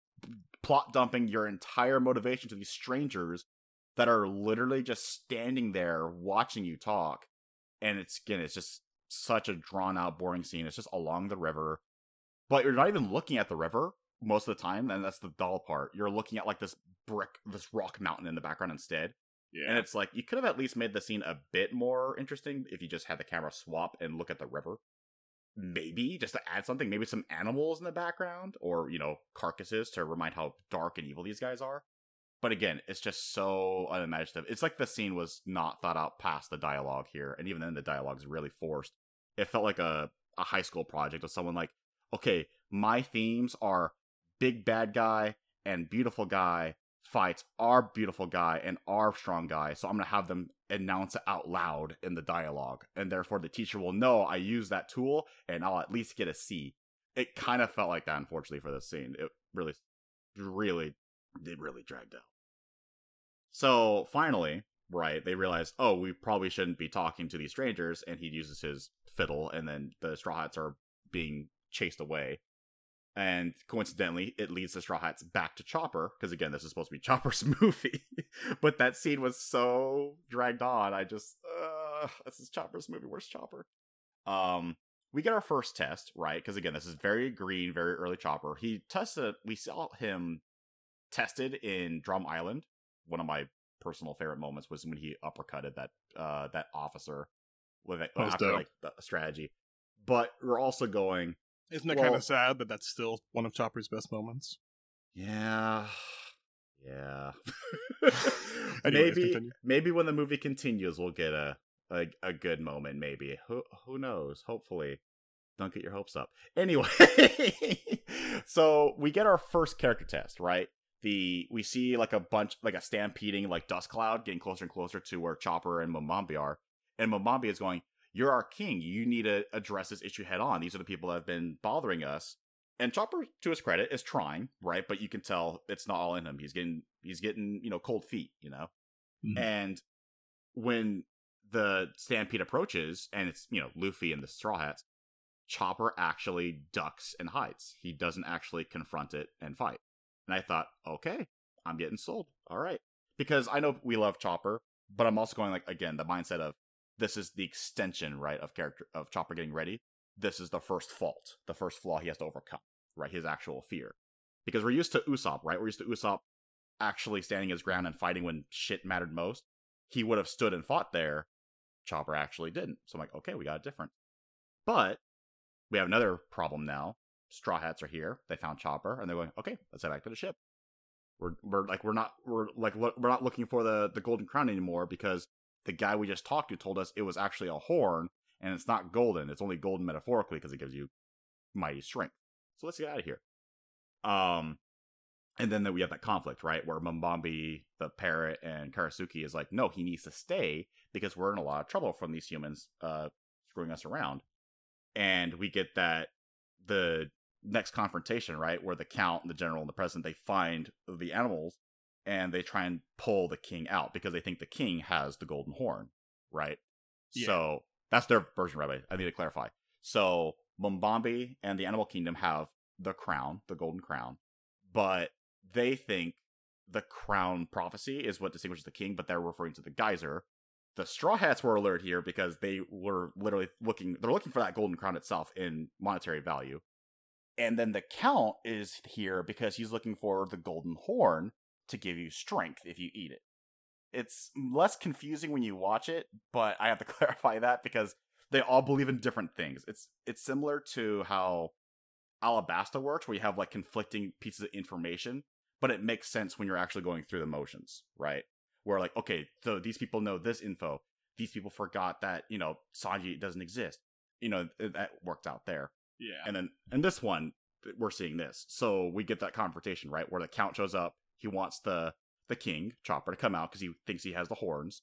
Speaker 1: plot dumping your entire motivation to these strangers that are literally just standing there watching you talk." And it's again, it's just such a drawn out, boring scene. It's just along the river, but you're not even looking at the river most of the time, and that's the dull part. You're looking at like this brick, this rock mountain in the background instead.
Speaker 2: Yeah.
Speaker 1: And it's like you could have at least made the scene a bit more interesting if you just had the camera swap and look at the river. Hmm. Maybe just to add something, maybe some animals in the background or, you know, carcasses to remind how dark and evil these guys are. But again, it's just so unimaginative. It's like the scene was not thought out past the dialogue here, and even then the dialogue is really forced. It felt like a, a high school project of someone like, okay, my themes are big bad guy and beautiful guy fights our beautiful guy and our strong guy. So I'm going to have them announce it out loud in the dialogue. And therefore the teacher will know I use that tool and I'll at least get a C. It kind of felt like that, unfortunately, for this scene. It really, really, it really dragged out. So finally, right, they realize, oh, we probably shouldn't be talking to these strangers. And he uses his fiddle, and then the Straw Hats are being chased away. And coincidentally, it leads the Straw Hats back to Chopper, because again, this is supposed to be Chopper's movie. but that scene was so dragged on. I just, uh, this is Chopper's movie. Where's Chopper? Um, we get our first test, right? Because again, this is very green, very early Chopper. He tested, we saw him tested in Drum Island. One of my personal favorite moments was when he uppercutted that uh that officer with it after like the strategy. But we're also going,
Speaker 2: Isn't it
Speaker 1: Well-
Speaker 2: kind of sad that that's still one of Chopper's best moments?
Speaker 1: yeah, yeah.
Speaker 2: Anyways,
Speaker 1: maybe
Speaker 2: continue.
Speaker 1: maybe when the movie continues, we'll get a a, a good moment. Maybe who who knows? Hopefully, don't get your hopes up. Anyway, so we get our first character test, right? The we see like a bunch, like a stampeding, like dust cloud, getting closer and closer to where Chopper and Momambi are, and Momambi is going, "You're our king. You need to address this issue head on. These are the people that have been bothering us." And Chopper, to his credit, is trying, right? But you can tell it's not all in him. He's getting, he's getting, you know, cold feet, you know.
Speaker 2: Mhm.
Speaker 1: And when the stampede approaches, and it's you know Luffy and the Straw Hats, Chopper actually ducks and hides. He doesn't actually confront it and fight. And I thought, okay, I'm getting sold. All right, because I know we love Chopper, but I'm also going like again the mindset of this is the extension, right, of character of Chopper getting ready. This is the first fault, the first flaw he has to overcome, right? His actual fear. Because we're used to Usopp, right? We're used to Usopp actually standing his ground and fighting when shit mattered most. He would have stood and fought there. Chopper actually didn't. So I'm like, okay, we got it different. But we have another problem now. Straw Hats are here. They found Chopper, and they're going, okay, let's head back to the ship. We're we're like we're not we're like we're not looking for the the golden crown anymore because the guy we just talked to told us it was actually a horn and it's not golden. It's only golden metaphorically because it gives you mighty strength. So let's get out of here. Um, And then, then we have that conflict, right? Where Momambi, the parrot, and Karasuki is like, no, he needs to stay because we're in a lot of trouble from these humans uh, screwing us around. And we get that the next confrontation, right? Where the count, the general, and the president they find the animals and they try and pull the king out because they think the king has the golden horn, right?
Speaker 2: Yeah.
Speaker 1: So that's their version, Rabbi. I need to clarify. So Momambi and the animal kingdom have the crown, the golden crown, but they think the crown prophecy is what distinguishes the king, but they're referring to the geyser. The straw hats were alert here because they were literally looking they're looking for that golden crown itself in monetary value. And then the count is here because he's looking for the golden horn to give you strength if you eat it. It's less confusing when you watch it, but I have to clarify that because they all believe in different things. It's it's similar to how Alabasta works, where you have like conflicting pieces of information, but it makes sense when you're actually going through the motions, right? Where like, okay, so these people know this info. These people forgot that you know Sanji doesn't exist. You know that worked out there.
Speaker 2: Yeah.
Speaker 1: And then and this one, we're seeing this. So we get that confrontation, right? Where the count shows up. He wants the the king, Chopper, to come out because he thinks he has the horns.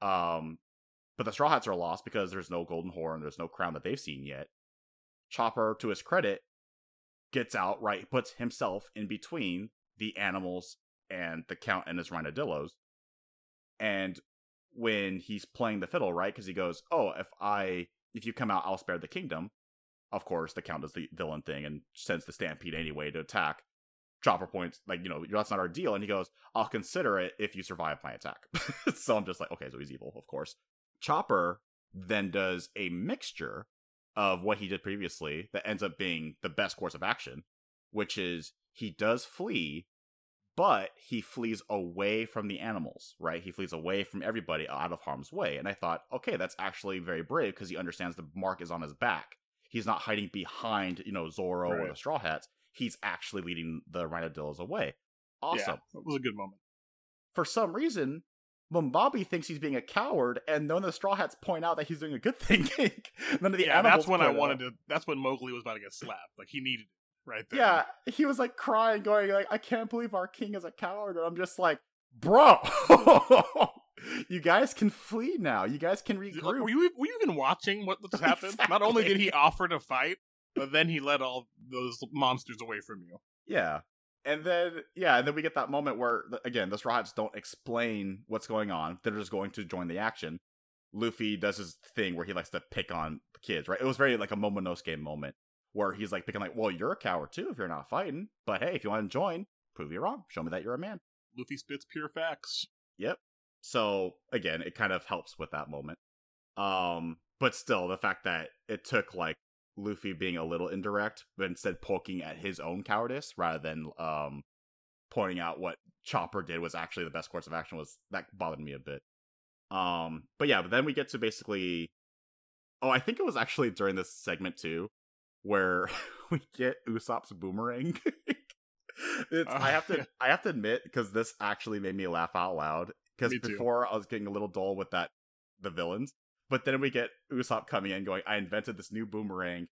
Speaker 1: Um, but the Straw Hats are lost because there's no golden horn, there's no crown that they've seen yet. Chopper, to his credit, gets out, right, puts himself in between the animals and the count and his rhinodillos. And when he's playing the fiddle, right, because he goes, Oh, if I if you come out, I'll spare the kingdom. Of course, the count does the villain thing and sends the stampede anyway to attack. Chopper points like, you know, that's not our deal, and he goes, "I'll consider it if you survive my attack." so I'm just like, okay, so he's evil, of course. Chopper then does a mixture of what he did previously that ends up being the best course of action, which is he does flee, but he flees away from the animals, right? He flees away from everybody out of harm's way. And I thought, okay, that's actually very brave because he understands the mark is on his back. He's not hiding behind, you know, Zoro or the Straw Hats. He's actually leading the Rhinodillos away. Awesome
Speaker 2: Yeah, it was a good moment.
Speaker 1: for some reason, Momambi thinks he's being a coward, and none of the Straw Hats point out that he's doing a good thing. none of the
Speaker 2: yeah,
Speaker 1: animals.
Speaker 2: that's when I
Speaker 1: point
Speaker 2: wanted to. That's when Mowgli was about to get slapped. Like he needed it right there.
Speaker 1: Yeah, he was like crying, going like, "I can't believe our king is a coward," and I'm just like, "Bro, you guys can flee now. You guys can
Speaker 2: Like,
Speaker 1: regroup."
Speaker 2: Were you, were you even watching what just happened? Not only did he offer to fight, but then he led all those monsters away from you.
Speaker 1: Yeah. And then, yeah, and then we get that moment where, again, the Straw Hats don't explain what's going on. They're just going to join the action. Luffy does his thing where he likes to pick on the kids, right? It was very like a Momonosuke moment where he's like picking, like, well, you're a coward too if you're not fighting. But hey, if you want to join, prove you're wrong. Show me that you're a man.
Speaker 2: Luffy spits pure facts.
Speaker 1: Yep. So again, it kind of helps with that moment. Um, but still, the fact that it took like Luffy being a little indirect, but instead poking at his own cowardice rather than um pointing out what Chopper did was actually the best course of action was that bothered me a bit. Um, but yeah, but then we get to basically. Oh, I think it was actually during this segment too, where we get Usopp's boomerang. it's, I have to,
Speaker 2: Uh,
Speaker 1: I have to admit, because this actually made me laugh out loud. Because before I was getting a little dull with that, the villains, but then we get Usopp coming in, going, "I invented this new boomerang,"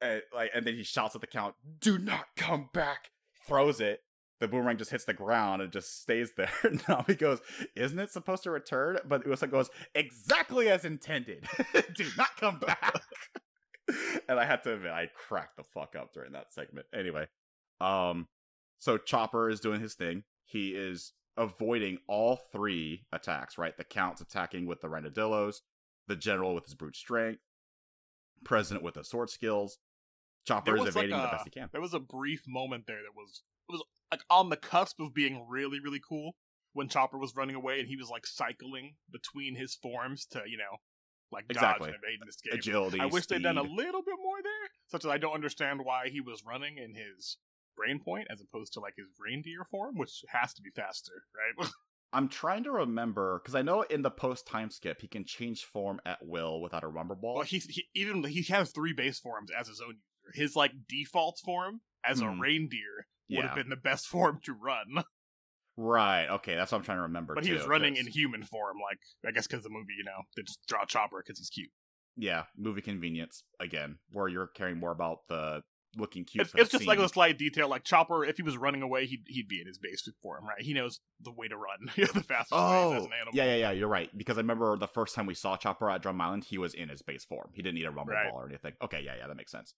Speaker 1: and like, and then he shouts at the count, "Do not come back!" Throws it. The boomerang just hits the ground and just stays there. now he goes, "Isn't it supposed to return?" But Usopp goes, "Exactly as intended. Do not come back." and I had to admit, I cracked the fuck up during that segment. Anyway, um, so Chopper is doing his thing. He is avoiding all three attacks. Right, the Count's attacking with the Rhinodillos, the General with his brute strength, President with the sword skills. Chopper is
Speaker 2: was like
Speaker 1: evading the best he can.
Speaker 2: There was a brief moment there that was it was like on the cusp of being really really cool when Chopper was running away and he was like cycling between his forms to you know like
Speaker 1: Exactly.
Speaker 2: dodge and evade and escape.
Speaker 1: Agility.
Speaker 2: I wish they'd done a little bit more there, such as I don't understand why he was running in his brain point as opposed to like his reindeer form, which has to be faster, right?
Speaker 1: I'm trying to remember because I know in the post time skip he can change form at will without a rumble ball.
Speaker 2: well, he's he, even he has three base forms as his own user. His like default form as a
Speaker 1: Hmm.
Speaker 2: reindeer would
Speaker 1: yeah,
Speaker 2: have been the best form to run.
Speaker 1: right. Okay, that's what I'm trying to remember.
Speaker 2: But he
Speaker 1: too,
Speaker 2: was running
Speaker 1: 'cause-
Speaker 2: in human form, like I guess because the movie, you know, they just draw Chopper because he's cute.
Speaker 1: yeah movie convenience again, where you're caring more about the looking cute.
Speaker 2: It's, it's just like a slight detail. Like Chopper, if he was running away, he'd he'd be in his base him, right? He knows the way to run, the fastest way
Speaker 1: Oh,
Speaker 2: as an animal.
Speaker 1: yeah, yeah, yeah. You're right because I remember the first time we saw Chopper at Drum Island, he was in his base form. He didn't need a rumble
Speaker 2: Right.
Speaker 1: ball or anything. Okay, yeah, yeah, that makes sense.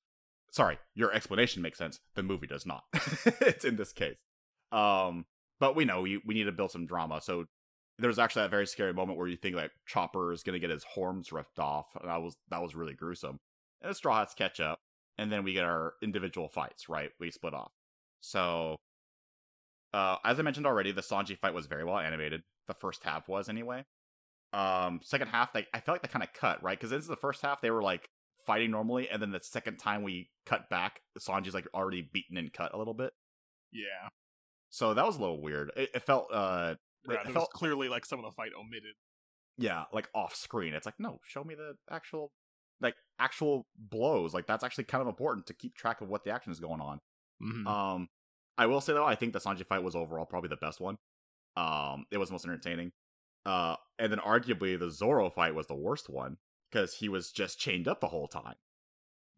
Speaker 1: Sorry, your explanation makes sense. The movie does not. it's in this case. Um, but we know we we need to build some drama. So there's actually that very scary moment where you think like Chopper is gonna get his horns ripped off. And that was that was really gruesome. And the Straw Hats catch up, and then we get our individual fights. Right, we split off. So, uh, as I mentioned already, the Sanji fight was very well animated. The first half was anyway. Um, second half, they I felt like they kind of cut right because this is the first half they were like fighting normally, and then the second time we cut back, Sanji's like already beaten and cut a little bit.
Speaker 2: yeah.
Speaker 1: So that was a little weird. It, it felt uh, it
Speaker 2: there
Speaker 1: felt
Speaker 2: clearly like some of the fight omitted.
Speaker 1: yeah, like off screen. It's like no, show me the actual like actual blows. Like that's actually kind of important to keep track of what the action is going on.
Speaker 2: Mhm.
Speaker 1: Um, I will say though, I think the Sanji fight was overall probably the best one. Um, it was most entertaining. Uh, and then arguably the Zoro fight was the worst one because he was just chained up the whole time.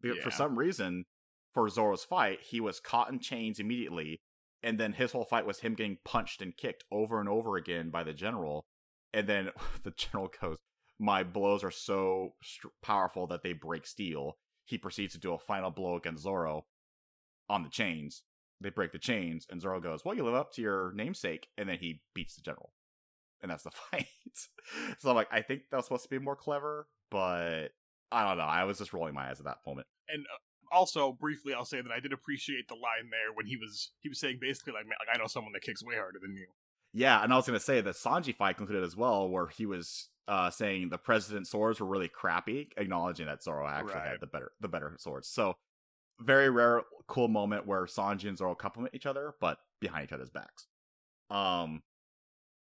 Speaker 1: Be- For some reason, for Zoro's fight, he was caught in chains immediately, and then his whole fight was him getting punched and kicked over and over again by the general. And then the general goes, "My blows are so str- powerful that they break steel." He proceeds to do a final blow against Zoro on the chains. They break the chains, and Zoro goes, "Well, you live up to your namesake," and then he beats the general, and that's the fight. so I'm like, I think that was supposed to be more clever, but I don't know. I was just rolling my eyes at that moment.
Speaker 2: And uh, also, briefly, I'll say that I did appreciate the line there when he was he was saying basically like, "Man, like I know someone that kicks way harder than you.
Speaker 1: Yeah, and I was gonna say the Sanji fight concluded as well, where he was uh, saying the president's swords were really crappy, acknowledging that Zoro actually
Speaker 2: Right.
Speaker 1: had the better the better swords. So very rare, cool moment where Sanji and Zoro compliment each other, but behind each other's backs. Um,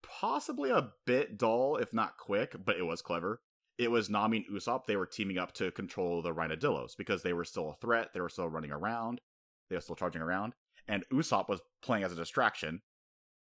Speaker 1: possibly a bit dull, if not quick, but it was clever. It was Nami and Usopp. They were teaming up to control the Rhinodillos because they were still a threat. They were still running around. They were still charging around, and Usopp was playing as a distraction.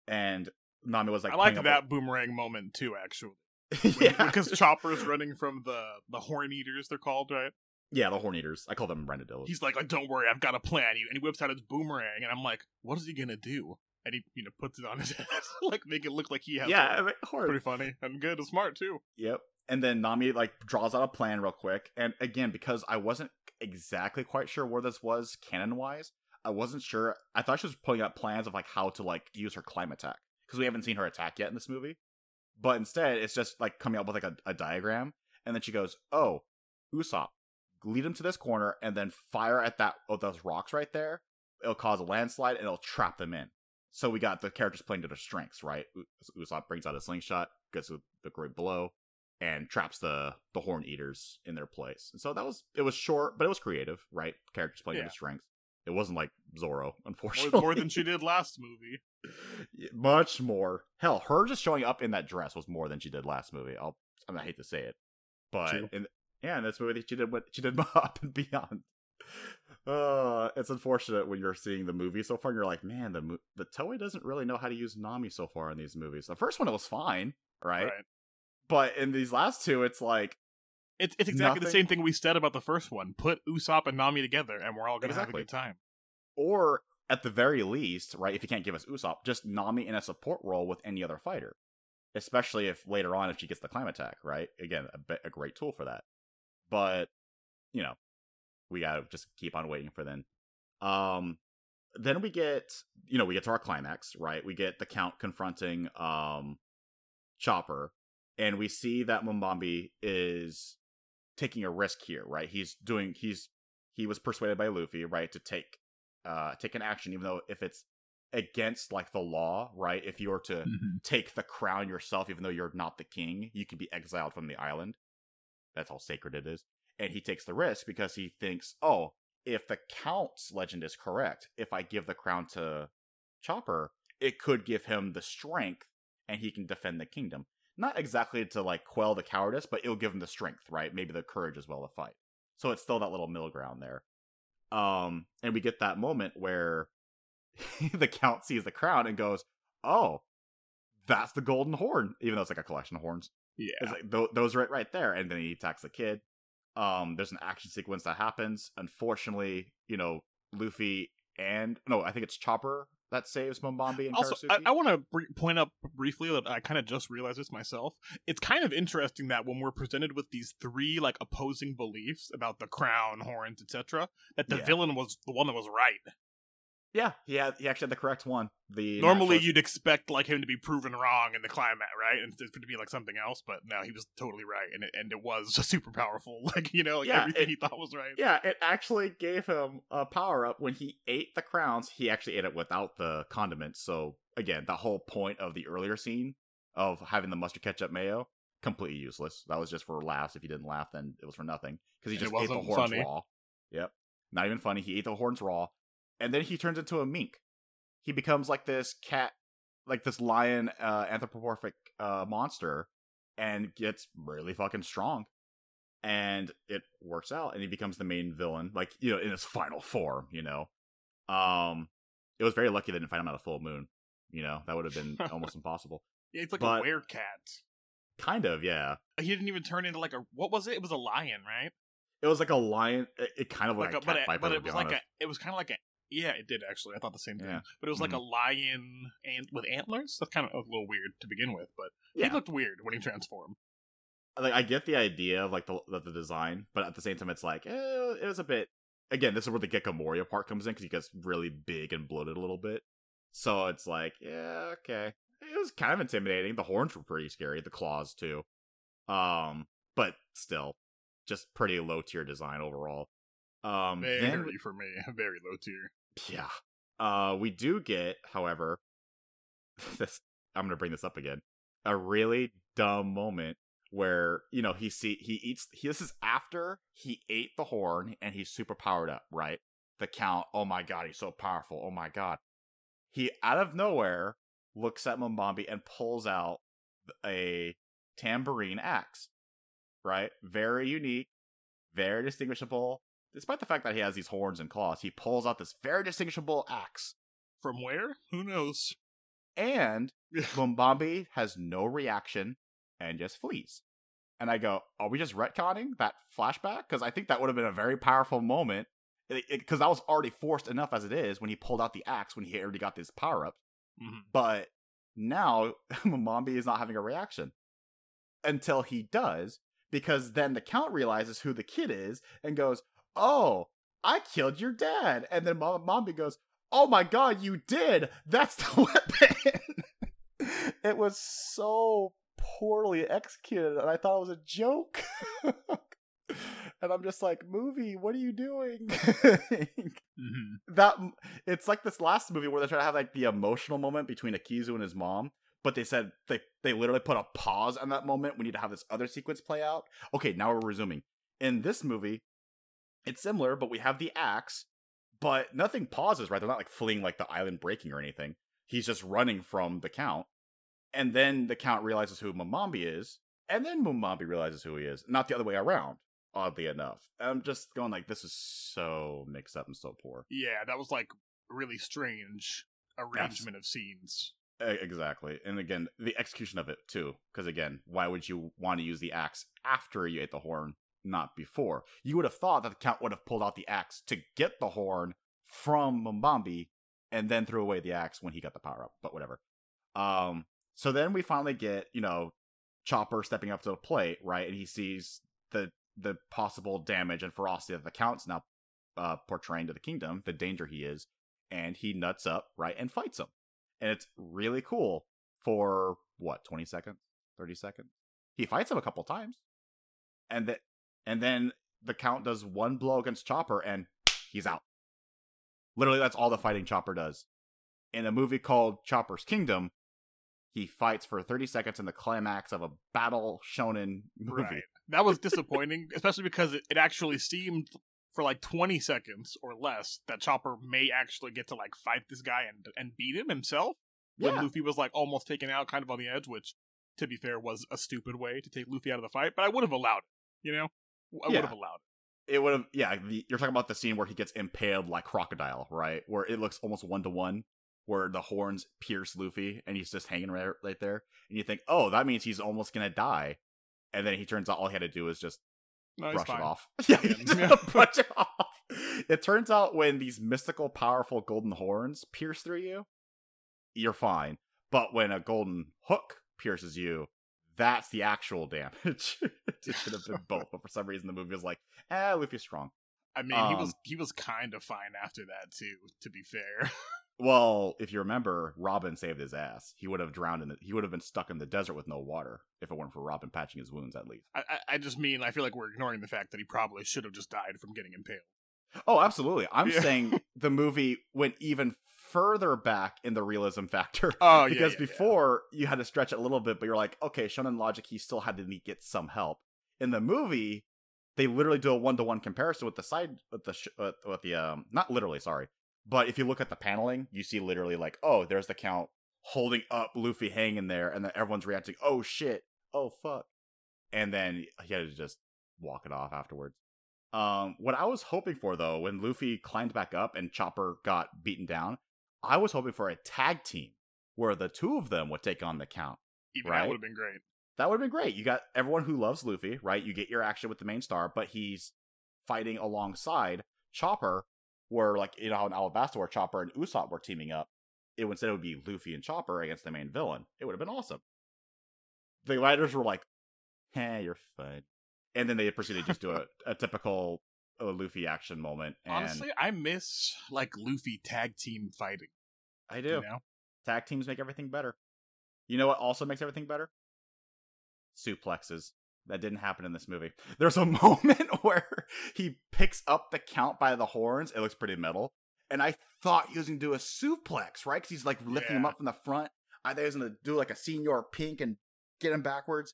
Speaker 1: And Nami was like,
Speaker 2: I liked
Speaker 1: playing
Speaker 2: that boomerang moment too, actually,
Speaker 1: yeah,
Speaker 2: because Chopper's running from the the Horn Eaters, they're called, right?
Speaker 1: yeah, the Horn Eaters. I call them Rhinodillos.
Speaker 2: He's like, like, don't worry, I've got a plan. And he whips out his boomerang, and I'm like, what is he gonna do? And he, you know, puts it on his head, like make it look like he has.
Speaker 1: yeah,
Speaker 2: one.
Speaker 1: I mean, Horn.
Speaker 2: pretty funny and good and smart too.
Speaker 1: Yep. And then Nami like draws out a plan real quick. And again, because I wasn't exactly quite sure where this was canon wise, I wasn't sure. I thought she was pulling out plans of like how to like use her Clima-Tact because we haven't seen her attack yet in this movie. But instead, it's just like coming up with like a, a diagram, and then she goes, "Oh, Usopp, lead him to this corner, and then fire at that oh, those rocks right there. It'll cause a landslide, and it'll trap them in." So we got the characters playing to their strengths, right? Usopp brings out a slingshot, gets the the great blow, and traps the the horn eaters in their place. And so that was it was short, but it was creative, right? Characters playing to their strengths. It wasn't like Zoro,
Speaker 2: More,
Speaker 1: unfortunately.
Speaker 2: more than she did last movie.
Speaker 1: much more. Hell, her just showing up in that dress was more than she did last movie. I'll I, mean, I hate to say it, but
Speaker 2: True.
Speaker 1: in yeah, in this movie she did what she did up and beyond. Uh, it's unfortunate when you're seeing the movie so far and you're like, man, the mo- the Toei doesn't really know how to use Nami so far in these movies. The first one it was fine, right?
Speaker 2: Right.
Speaker 1: But in these last two, it's like
Speaker 2: It's it's exactly the same thing we said about the first one. Put Usopp and Nami together, and we're all gonna
Speaker 1: Exactly.
Speaker 2: have a good time.
Speaker 1: or at the very least, right, if you can't give us Usopp, just Nami in a support role with any other fighter. Especially if later on if she gets the Clima-Tact, right? Again, a, bit- a great tool for that. But, you know, we gotta just keep on waiting for then. Um then we get you know, we get to our climax, right? We get the Count confronting um Chopper, and we see that Momambi is taking a risk here, right? He's doing he's he was persuaded by Luffy, right, to take uh take an action even though if it's against like the law, right? If you were to take the crown yourself even though you're not the king, you could be exiled from the island. That's how sacred it is. And he takes the risk because he thinks, "Oh, if the count's legend is correct, if I give the crown to Chopper, it could give him the strength and he can defend the kingdom." Not exactly to like quell the cowardice, but it'll give him the strength, right? Maybe the courage as well to fight. So it's still that little middle ground there. Um, and we get that moment where the count sees the crown and goes, "Oh, that's the golden horn," even though it's like a collection of horns.
Speaker 2: Yeah.
Speaker 1: It's like th- those right right there, and then he attacks the kid. Um, there's an action sequence that happens. Unfortunately, you know, Luffy and no, I think it's Chopper that saves Momambi and
Speaker 2: Also,
Speaker 1: Karasuki.
Speaker 2: I, I want to br- point up briefly that I kind of just realized this myself. It's kind of interesting that when we're presented with these three like opposing beliefs about the crown, horns, etc., that the
Speaker 1: Yeah.
Speaker 2: villain was the one that was right.
Speaker 1: Yeah, he had he actually had the correct one. The
Speaker 2: Normally, you'd expect like him to be proven wrong in the climax, right, and for it to be like something else. But no, he was totally right, and it, and it was super powerful. Like you know, like
Speaker 1: Yeah,
Speaker 2: everything
Speaker 1: it-
Speaker 2: he thought was right.
Speaker 1: Yeah, it actually gave him a power up when he ate the crowns. He actually ate it without the condiments. So again, the whole point of the earlier scene of having the mustard ketchup mayo completely useless. That was just for laughs. If you didn't laugh, then it was for nothing because he
Speaker 2: And
Speaker 1: just ate the horns
Speaker 2: funny.
Speaker 1: raw. Yep, not even funny. He ate the horns raw, and then he turns into a mink. He becomes like this cat, like this lion uh, anthropomorphic uh, monster, and gets really fucking strong and it works out and he becomes the main villain like you know in his final form you know um it was very lucky they didn't find him at a full moon you know that would have been almost impossible
Speaker 2: Yeah, it's like
Speaker 1: But-
Speaker 2: a werecat.
Speaker 1: kind of yeah
Speaker 2: He didn't even turn into like a what was it? It was a lion, right?
Speaker 1: it was like a lion it, it kind of
Speaker 2: Like
Speaker 1: like,
Speaker 2: a,
Speaker 1: a,
Speaker 2: but
Speaker 1: cat
Speaker 2: it,
Speaker 1: viper,
Speaker 2: but it was like a. It was kind of like a. Yeah, it did actually. I thought the same thing.
Speaker 1: Yeah.
Speaker 2: But it was like
Speaker 1: Mhm.
Speaker 2: a lion and with antlers. That's kind of a little weird to begin with, but
Speaker 1: yeah
Speaker 2: he looked weird when he transformed.
Speaker 1: like i get the idea of like the, the, the design but at the same time it's like eh, it was a bit again this is where the Gecko Moria part comes in because he gets really big and bloated a little bit so it's like yeah okay it was kind of intimidating the horns were pretty scary the claws too um but still just pretty low tier design overall um
Speaker 2: Very
Speaker 1: then
Speaker 2: for me, very low tier.
Speaker 1: Yeah. Uh we do get however this i'm gonna bring this up again a really dumb moment where you know he see he eats he, this is after he ate the horn and he's super powered up right? The count oh my god he's so powerful oh my god. He out of nowhere looks at Momambi and pulls out a tambourine axe right? Very unique very distinguishable despite the fact that he has these horns and claws he pulls out this very distinguishable axe
Speaker 2: From where? Who knows?
Speaker 1: and Momambi has no reaction and just flees. And I go, are we just retconning that flashback? Because I think that would have been a very powerful moment. Because that was already forced enough as it is when he pulled out the axe when he already got this power up.
Speaker 2: Mhm.
Speaker 1: But now Momambi is not having a reaction until he does, because then the Count realizes who the kid is and goes, "Oh, I killed your dad." And then Momambi goes, "Oh my god, you did! That's the weapon." it was so poorly executed, and I thought it was a joke. and I'm just like, "Movie, what are you doing?"
Speaker 2: Mhm.
Speaker 1: that it's like this last movie where they try to have like the emotional moment between Akizu and his mom, but they said they they literally put a pause on that moment. We need to have this other sequence play out. Okay, now we're resuming. In this movie, it's similar, but we have the axe, but nothing pauses. Right? They're not like fleeing like the island breaking or anything. He's just running from the count, and then the count realizes who Momambi is, and then Momambi realizes who he is, not the other way around. Oddly enough, I'm just going like this is so mixed up and so poor.
Speaker 2: Yeah, that was like really strange arrangement of scenes.
Speaker 1: Exactly. And again, the execution of it too. Because again, why would you want to use the axe after you ate the horn, not before? You would have thought that the count would have pulled out the axe to get the horn from Mbambi and then threw away the axe when he got the power up, but whatever. Um, so then we finally get, you know, Chopper stepping up to the plate, right? And he sees the the possible damage and ferocity that the count's now uh portraying to the kingdom, the danger he is, and he nuts up, right, and fights him and it's really cool for what 20 seconds 30 seconds he fights him a couple times and that and then the count does one blow against chopper and he's out literally that's all the fighting chopper does in a movie called chopper's kingdom he fights for 30 seconds in the climax of a battle shonen movie
Speaker 2: Right. That was disappointing, especially because it, it actually seemed for like 20 seconds or less that Chopper may actually get to like fight this guy and and beat him himself. When
Speaker 1: yeah
Speaker 2: Luffy was like almost taken out, kind of on the edge, which, to be fair, was a stupid way to take Luffy out of the fight. But I would have allowed it. You know, I
Speaker 1: Yeah.
Speaker 2: would have allowed it.
Speaker 1: it would have yeah the, you're talking about the scene where he gets impaled like crocodile right where it looks almost one to one where the horns pierce luffy and he's just hanging right, right there and you think oh that means he's almost gonna die and then he turns out all he had to do is just
Speaker 2: No,
Speaker 1: brush it off yeah
Speaker 2: Yeah.
Speaker 1: just brush it off it turns out when these mystical, powerful golden horns pierce through you, you're fine. But when a golden hook pierces you, that's the actual damage. it should have been both, but for some reason the movie was like, "Ah, Luffy's strong."
Speaker 2: I mean, um, he was he was kind of fine after that too. To be fair.
Speaker 1: well, if you remember, Robin saved his ass. He would have drowned in the. He would have been stuck in the desert with no water if it weren't for Robin patching his wounds. At least.
Speaker 2: I, I, I just mean I feel like we're ignoring the fact that he probably should have just died from getting impaled.
Speaker 1: Oh, absolutely. I'm yeah. saying the movie went even further back in the realism factor.
Speaker 2: Oh,
Speaker 1: because
Speaker 2: yeah,
Speaker 1: yeah, before you had to stretch it a little bit, but you're like, okay, Shonen logic, he still had to get some help. In the movie, they literally do a one to one comparison with the side with the sh- with the um not literally sorry, but if you look at the paneling, you see literally like, oh, there's the count holding up Luffy hanging there, and then everyone's reacting, oh shit, oh fuck, and then he had to just walk it off afterwards. Um, what I was hoping for though, when Luffy climbed back up and Chopper got beaten down, I was hoping for a tag team where the two of them would take on the count.
Speaker 2: Even
Speaker 1: right?
Speaker 2: that would have been great.
Speaker 1: That would have been great. You got everyone who loves Luffy, right? You get your action with the main star, but he's fighting alongside Chopper, where like you know how in Alabasta where Chopper and Usopp were teaming up. It would instead it would be Luffy and Chopper against the main villain. It would have been awesome. The writers were like, "Hey, you're fine," and then they proceeded to just do a, a typical a Luffy action moment. And
Speaker 2: Honestly, I miss like Luffy tag team fighting.
Speaker 1: I do. You know? Tag teams make everything better. You know what also makes everything better? Suplexes. That didn't happen in this movie. There's a moment where he picks up the count by the horns. It looks pretty metal. And I thought he was going to do a suplex, right? Because he's like lifting yeah. him up from the front. I thought he was going to do like a senior pink and get him backwards.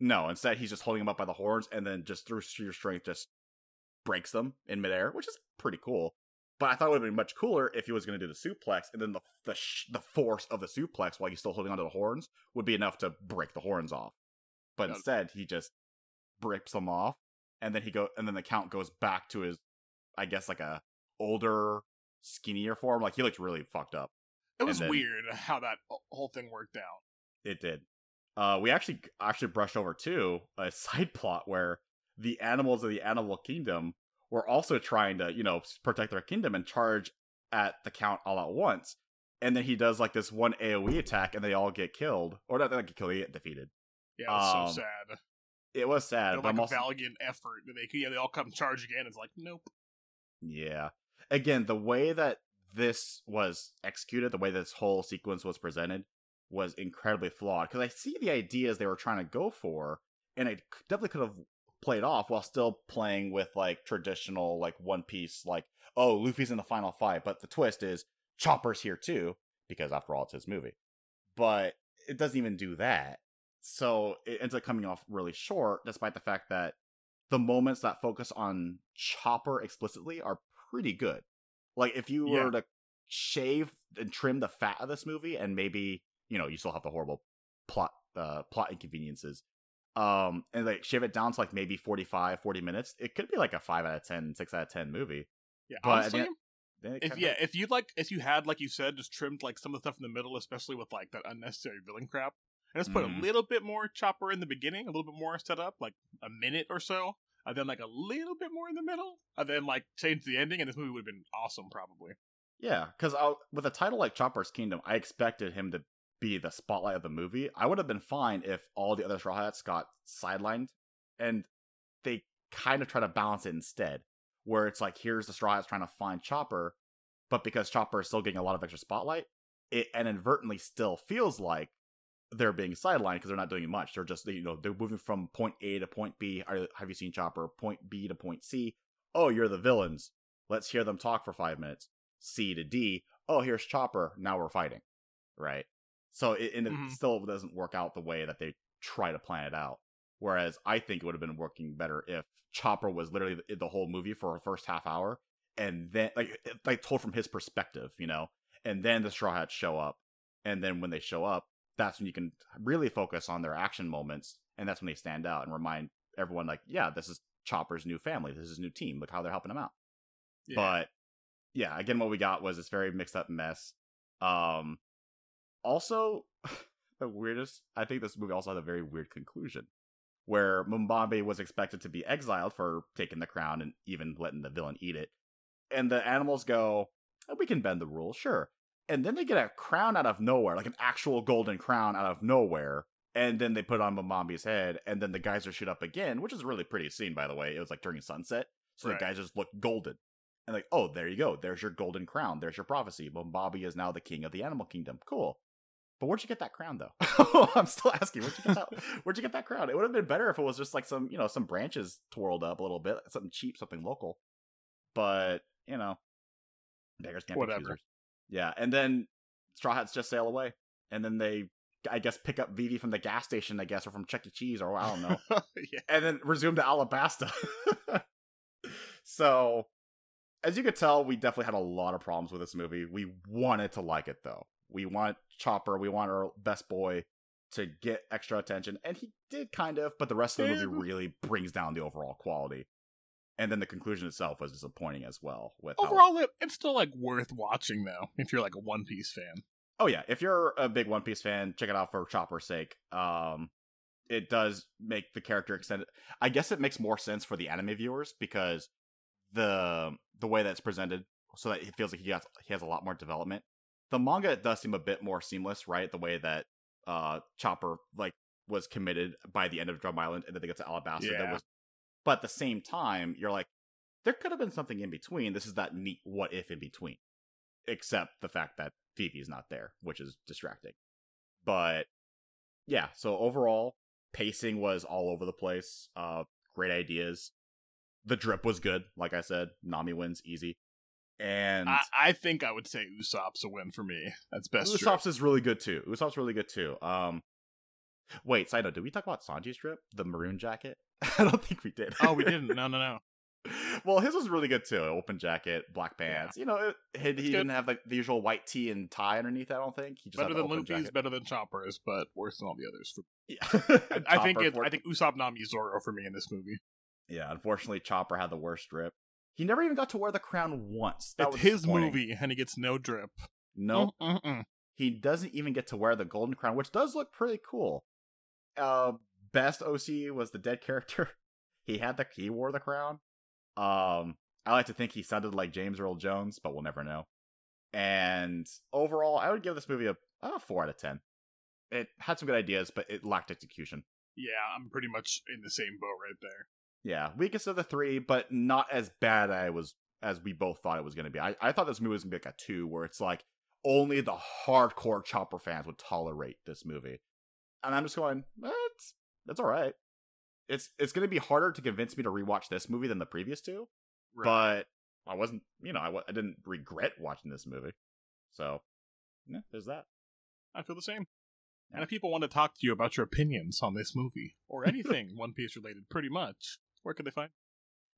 Speaker 1: No, instead he's just holding him up by the horns and then just through sheer strength just breaks them in midair, which is pretty cool. But I thought it would have been much cooler if he was going to do the suplex, and then the the sh- the force of the suplex while he's still holding onto the horns would be enough to break the horns off. But instead, he just breaks them off, and then he go, and then the count goes back to his, I guess, like a older, skinnier form. Like he looked really fucked up.
Speaker 2: It was then, weird how that whole thing worked out.
Speaker 1: It did. Uh, we actually actually brushed over too a side plot where the animals of the animal kingdom were also trying to, you know, protect their kingdom and charge at the count all at once. And then he does like this one AoE attack and they all get killed. Or not they get killed, they get defeated.
Speaker 2: Yeah, it was um, so sad.
Speaker 1: It was sad.
Speaker 2: But like a valiant effort. They yeah, they all come charge again. It's like, nope.
Speaker 1: Yeah. Again, the way that this was executed, the way this whole sequence was presented, was incredibly flawed. Because I see the ideas they were trying to go for, and it definitely could have played off while still playing with like traditional like One Piece like oh Luffy's in the final fight, but the twist is Chopper's here too because after all it's his movie. But it doesn't even do that. So it ends up coming off really short despite the fact that the moments that focus on Chopper explicitly are pretty good. Like if you yeah. were to shave and trim the fat of this movie and maybe, you know, you still have the horrible plot uh, plot inconveniences um and like shave it down to like maybe 45 40 minutes it could be like a 5 out of 10 6 out of 10 movie
Speaker 2: yeah but honestly, if yeah if you like if you had like you said just trimmed like some of the stuff in the middle especially with like that unnecessary villain crap and just put mm. a mm-hmm. little bit more chopper in the beginning a little bit more set up like a minute or so and then like a little bit more in the middle and then like change the ending and this movie would have been awesome probably
Speaker 1: yeah because with a title like chopper's kingdom i expected him to be the spotlight of the movie. I would have been fine if all the other Straw Hats got sidelined and they kind of try to balance it instead, where it's like here's the Straw Hats trying to find Chopper, but because Chopper is still getting a lot of extra spotlight, it inadvertently still feels like they're being sidelined because they're not doing much. They're just you know they're moving from point A to point B. Have you seen Chopper? Point B to point C. Oh, you're the villains. Let's hear them talk for five minutes. C to D. Oh, here's Chopper. Now we're fighting. Right. So it, and it mm-hmm. still doesn't work out the way that they try to plan it out. Whereas I think it would have been working better if Chopper was literally the, the whole movie for a first half hour, and then like like told from his perspective, you know, and then the Straw Hats show up, and then when they show up, that's when you can really focus on their action moments, and that's when they stand out and remind everyone like, yeah, this is Chopper's new family, this is his new team, look how they're helping him out. Yeah. But yeah, again, what we got was this very mixed up mess. Um, also, the weirdest, I think this movie also had a very weird conclusion where Momambi was expected to be exiled for taking the crown and even letting the villain eat it. and the animals go, oh, "We can bend the rules, sure." And then they get a crown out of nowhere, like an actual golden crown out of nowhere. And then they put on Mambi's head, and then the geysers shoot up again, which is a really pretty scene, by the way. It was like during sunset, so right. the geysers look golden. And like, oh, there you go. There's your golden crown. There's your prophecy. Momambi is now the king of the animal kingdom. Cool. But where'd you get that crown, though? I'm still asking. Where'd you get that? where'd you get that crown? It would have been better if it was just like some, you know, some branches twirled up a little bit, something cheap, something local. But you know, beggars can't Whatever. be choosers. Yeah, and then Straw Hats just sail away, and then they, I guess, pick up Vivi from the gas station, I guess, or from Chuck E. Cheese, or I don't know, yeah. and then resume to Alabasta. so, as you could tell, we definitely had a lot of problems with this movie. We wanted to like it though. We want Chopper, we want our best boy to get extra attention, and he did kind of, but the rest of the movie really brings down the overall quality and then the conclusion itself was disappointing as well. With
Speaker 2: overall, how... it's still like worth watching though if you're like a One Piece fan.
Speaker 1: Oh yeah, if you're a big One Piece fan, check it out for Chopper's sake. Um, it does make the character extended. I guess it makes more sense for the anime viewers because the the way that's presented, so that it feels like he has he has a lot more development. The manga it does seem a bit more seamless, right? The way that uh Chopper like was committed by the end of Drum Island, and then they get to Alabasta. Yeah. That was but at the same time, you're like, there could have been something in between. This is that neat what if in between. Except the fact that Vivi's not there, which is distracting. But yeah, so overall, pacing was all over the place. Uh great ideas. The drip was good, like I said. Nami wins easy. And
Speaker 2: I, I think I would say Usopp's a win for me. That's best.
Speaker 1: Usopp's is really good too. Usopp's really good too. Um Wait, side note, did we talk about Sanji's drip? The maroon jacket? I don't think we did.
Speaker 2: oh, we didn't. No, no, no.
Speaker 1: well, his was really good too. Open jacket, black pants. Yeah. You know, it, he, didn't have like the usual white tee and tie underneath. I don't think
Speaker 2: he just better than Luffy's, better than Chopper's, but worse than all the others. For yeah, I, I think it. I think Usopp Nami Zoro for me in this movie.
Speaker 1: Yeah, unfortunately, Chopper had the worst drip. He never even got to wear the crown once. That
Speaker 2: it's his movie, and he gets no drip.
Speaker 1: No, nope. he doesn't even get to wear the golden crown, which does look pretty cool. Uh, best OC was the dead character. he had the he wore the crown. Um, I like to think he sounded like James Earl Jones, but we'll never know. And overall, I would give this movie a, a four out of ten. It had some good ideas, but it lacked execution.
Speaker 2: Yeah, I'm pretty much in the same boat right there.
Speaker 1: Yeah, weakest of the three, but not as bad I was as we both thought it was going to be. I, I thought this movie was going to be like a two, where it's like only the hardcore Chopper fans would tolerate this movie. And I'm just going, it's that's all right. It's it's going to be harder to convince me to rewatch this movie than the previous two, right. but I wasn't, you know, I, I didn't regret watching this movie. So, yeah, there's that.
Speaker 2: I feel the same. And if people want to talk to you about your opinions on this movie or anything One Piece related, pretty much, where can they find?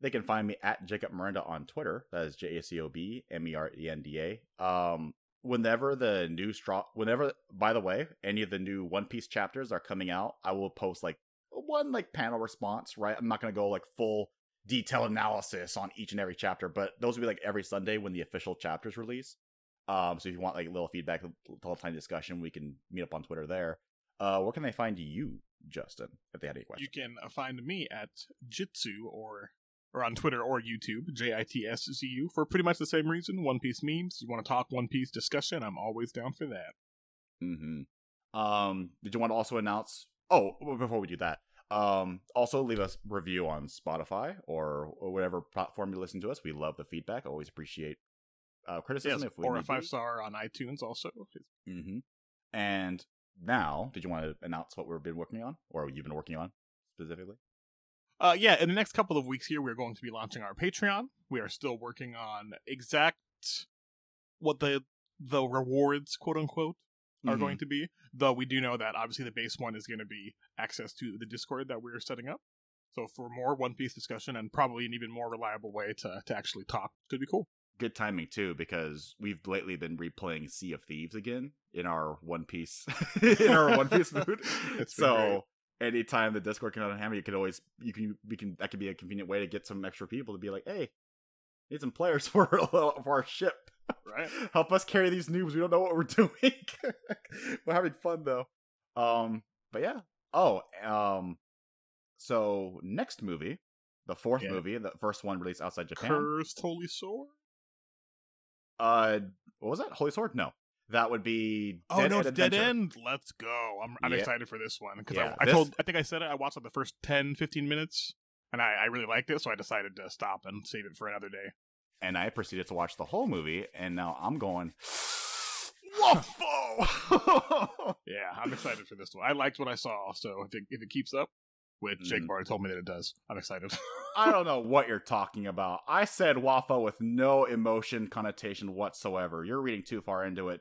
Speaker 1: They can find me at Jacob Merenda on Twitter. That is J A C O B M E R E N D A. Um, whenever the new straw whenever by the way any of the new one piece chapters are coming out i will post like one like panel response right i'm not to go like full detailed analysis on each and every chapter but those will be like every sunday when the official chapters release um so if you want like a little feedback a little tiny discussion we can meet up on twitter there uh where can they find you justin if they had any questions
Speaker 2: you can uh, find me at jitsu or or on Twitter or YouTube, J I T S Z U, for pretty much the same reason. One Piece memes. You want to talk One Piece discussion? I'm always down for that.
Speaker 1: Hmm. Um. Did you want to also announce? Oh, before we do that, um, also leave us review on Spotify or, or whatever platform you listen to us. We love the feedback. Always appreciate uh, criticism.
Speaker 2: Yes, if we or a five star on iTunes also.
Speaker 1: Mm-hmm. And now, did you want to announce what we've been working on, or you've been working on specifically?
Speaker 2: Uh, yeah, in the next couple of weeks here, we're going to be launching our Patreon. We are still working on exact what the the rewards, quote unquote, are mm-hmm. going to be. Though we do know that obviously the base one is going to be access to the Discord that we're setting up. So for more One Piece discussion and probably an even more reliable way to to actually talk, could be cool.
Speaker 1: Good timing too, because we've lately been replaying Sea of Thieves again in our One Piece in our One Piece mood. so great anytime the Discord can on hammer, you can always you can we can that could be a convenient way to get some extra people to be like, hey, need some players for for our ship.
Speaker 2: Right.
Speaker 1: Help us carry these noobs. We don't know what we're doing. we're having fun though. Um, but yeah. Oh, um, so next movie, the fourth yeah. movie, the first one released outside Japan.
Speaker 2: Cursed Holy Sword.
Speaker 1: Uh, what was that? Holy Sword? No, that would be.
Speaker 2: Oh Dead no, it's Dead End. Let's go. I'm, I'm yeah. excited for this one because yeah, I, I this... told. I think I said it. I watched like the first 10, 15 minutes, and I, I really liked it, so I decided to stop and save it for another day.
Speaker 1: And I proceeded to watch the whole movie, and now I'm going. Waffle!
Speaker 2: yeah, I'm excited for this one. I liked what I saw, so if it, if it keeps up, which Jake mm. already told me that it does, I'm excited.
Speaker 1: I don't know what you're talking about. I said waffle with no emotion connotation whatsoever. You're reading too far into it.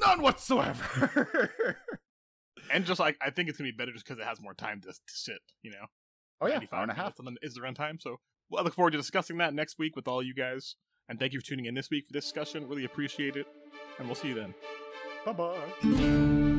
Speaker 1: None whatsoever.
Speaker 2: and just like I think it's gonna be better just because it has more time to, to sit. You know.
Speaker 1: Oh yeah, hour and a half.
Speaker 2: Is the runtime? So well, I look forward to discussing that next week with all you guys. And thank you for tuning in this week for this discussion. Really appreciate it. And we'll see you then.
Speaker 1: Bye bye.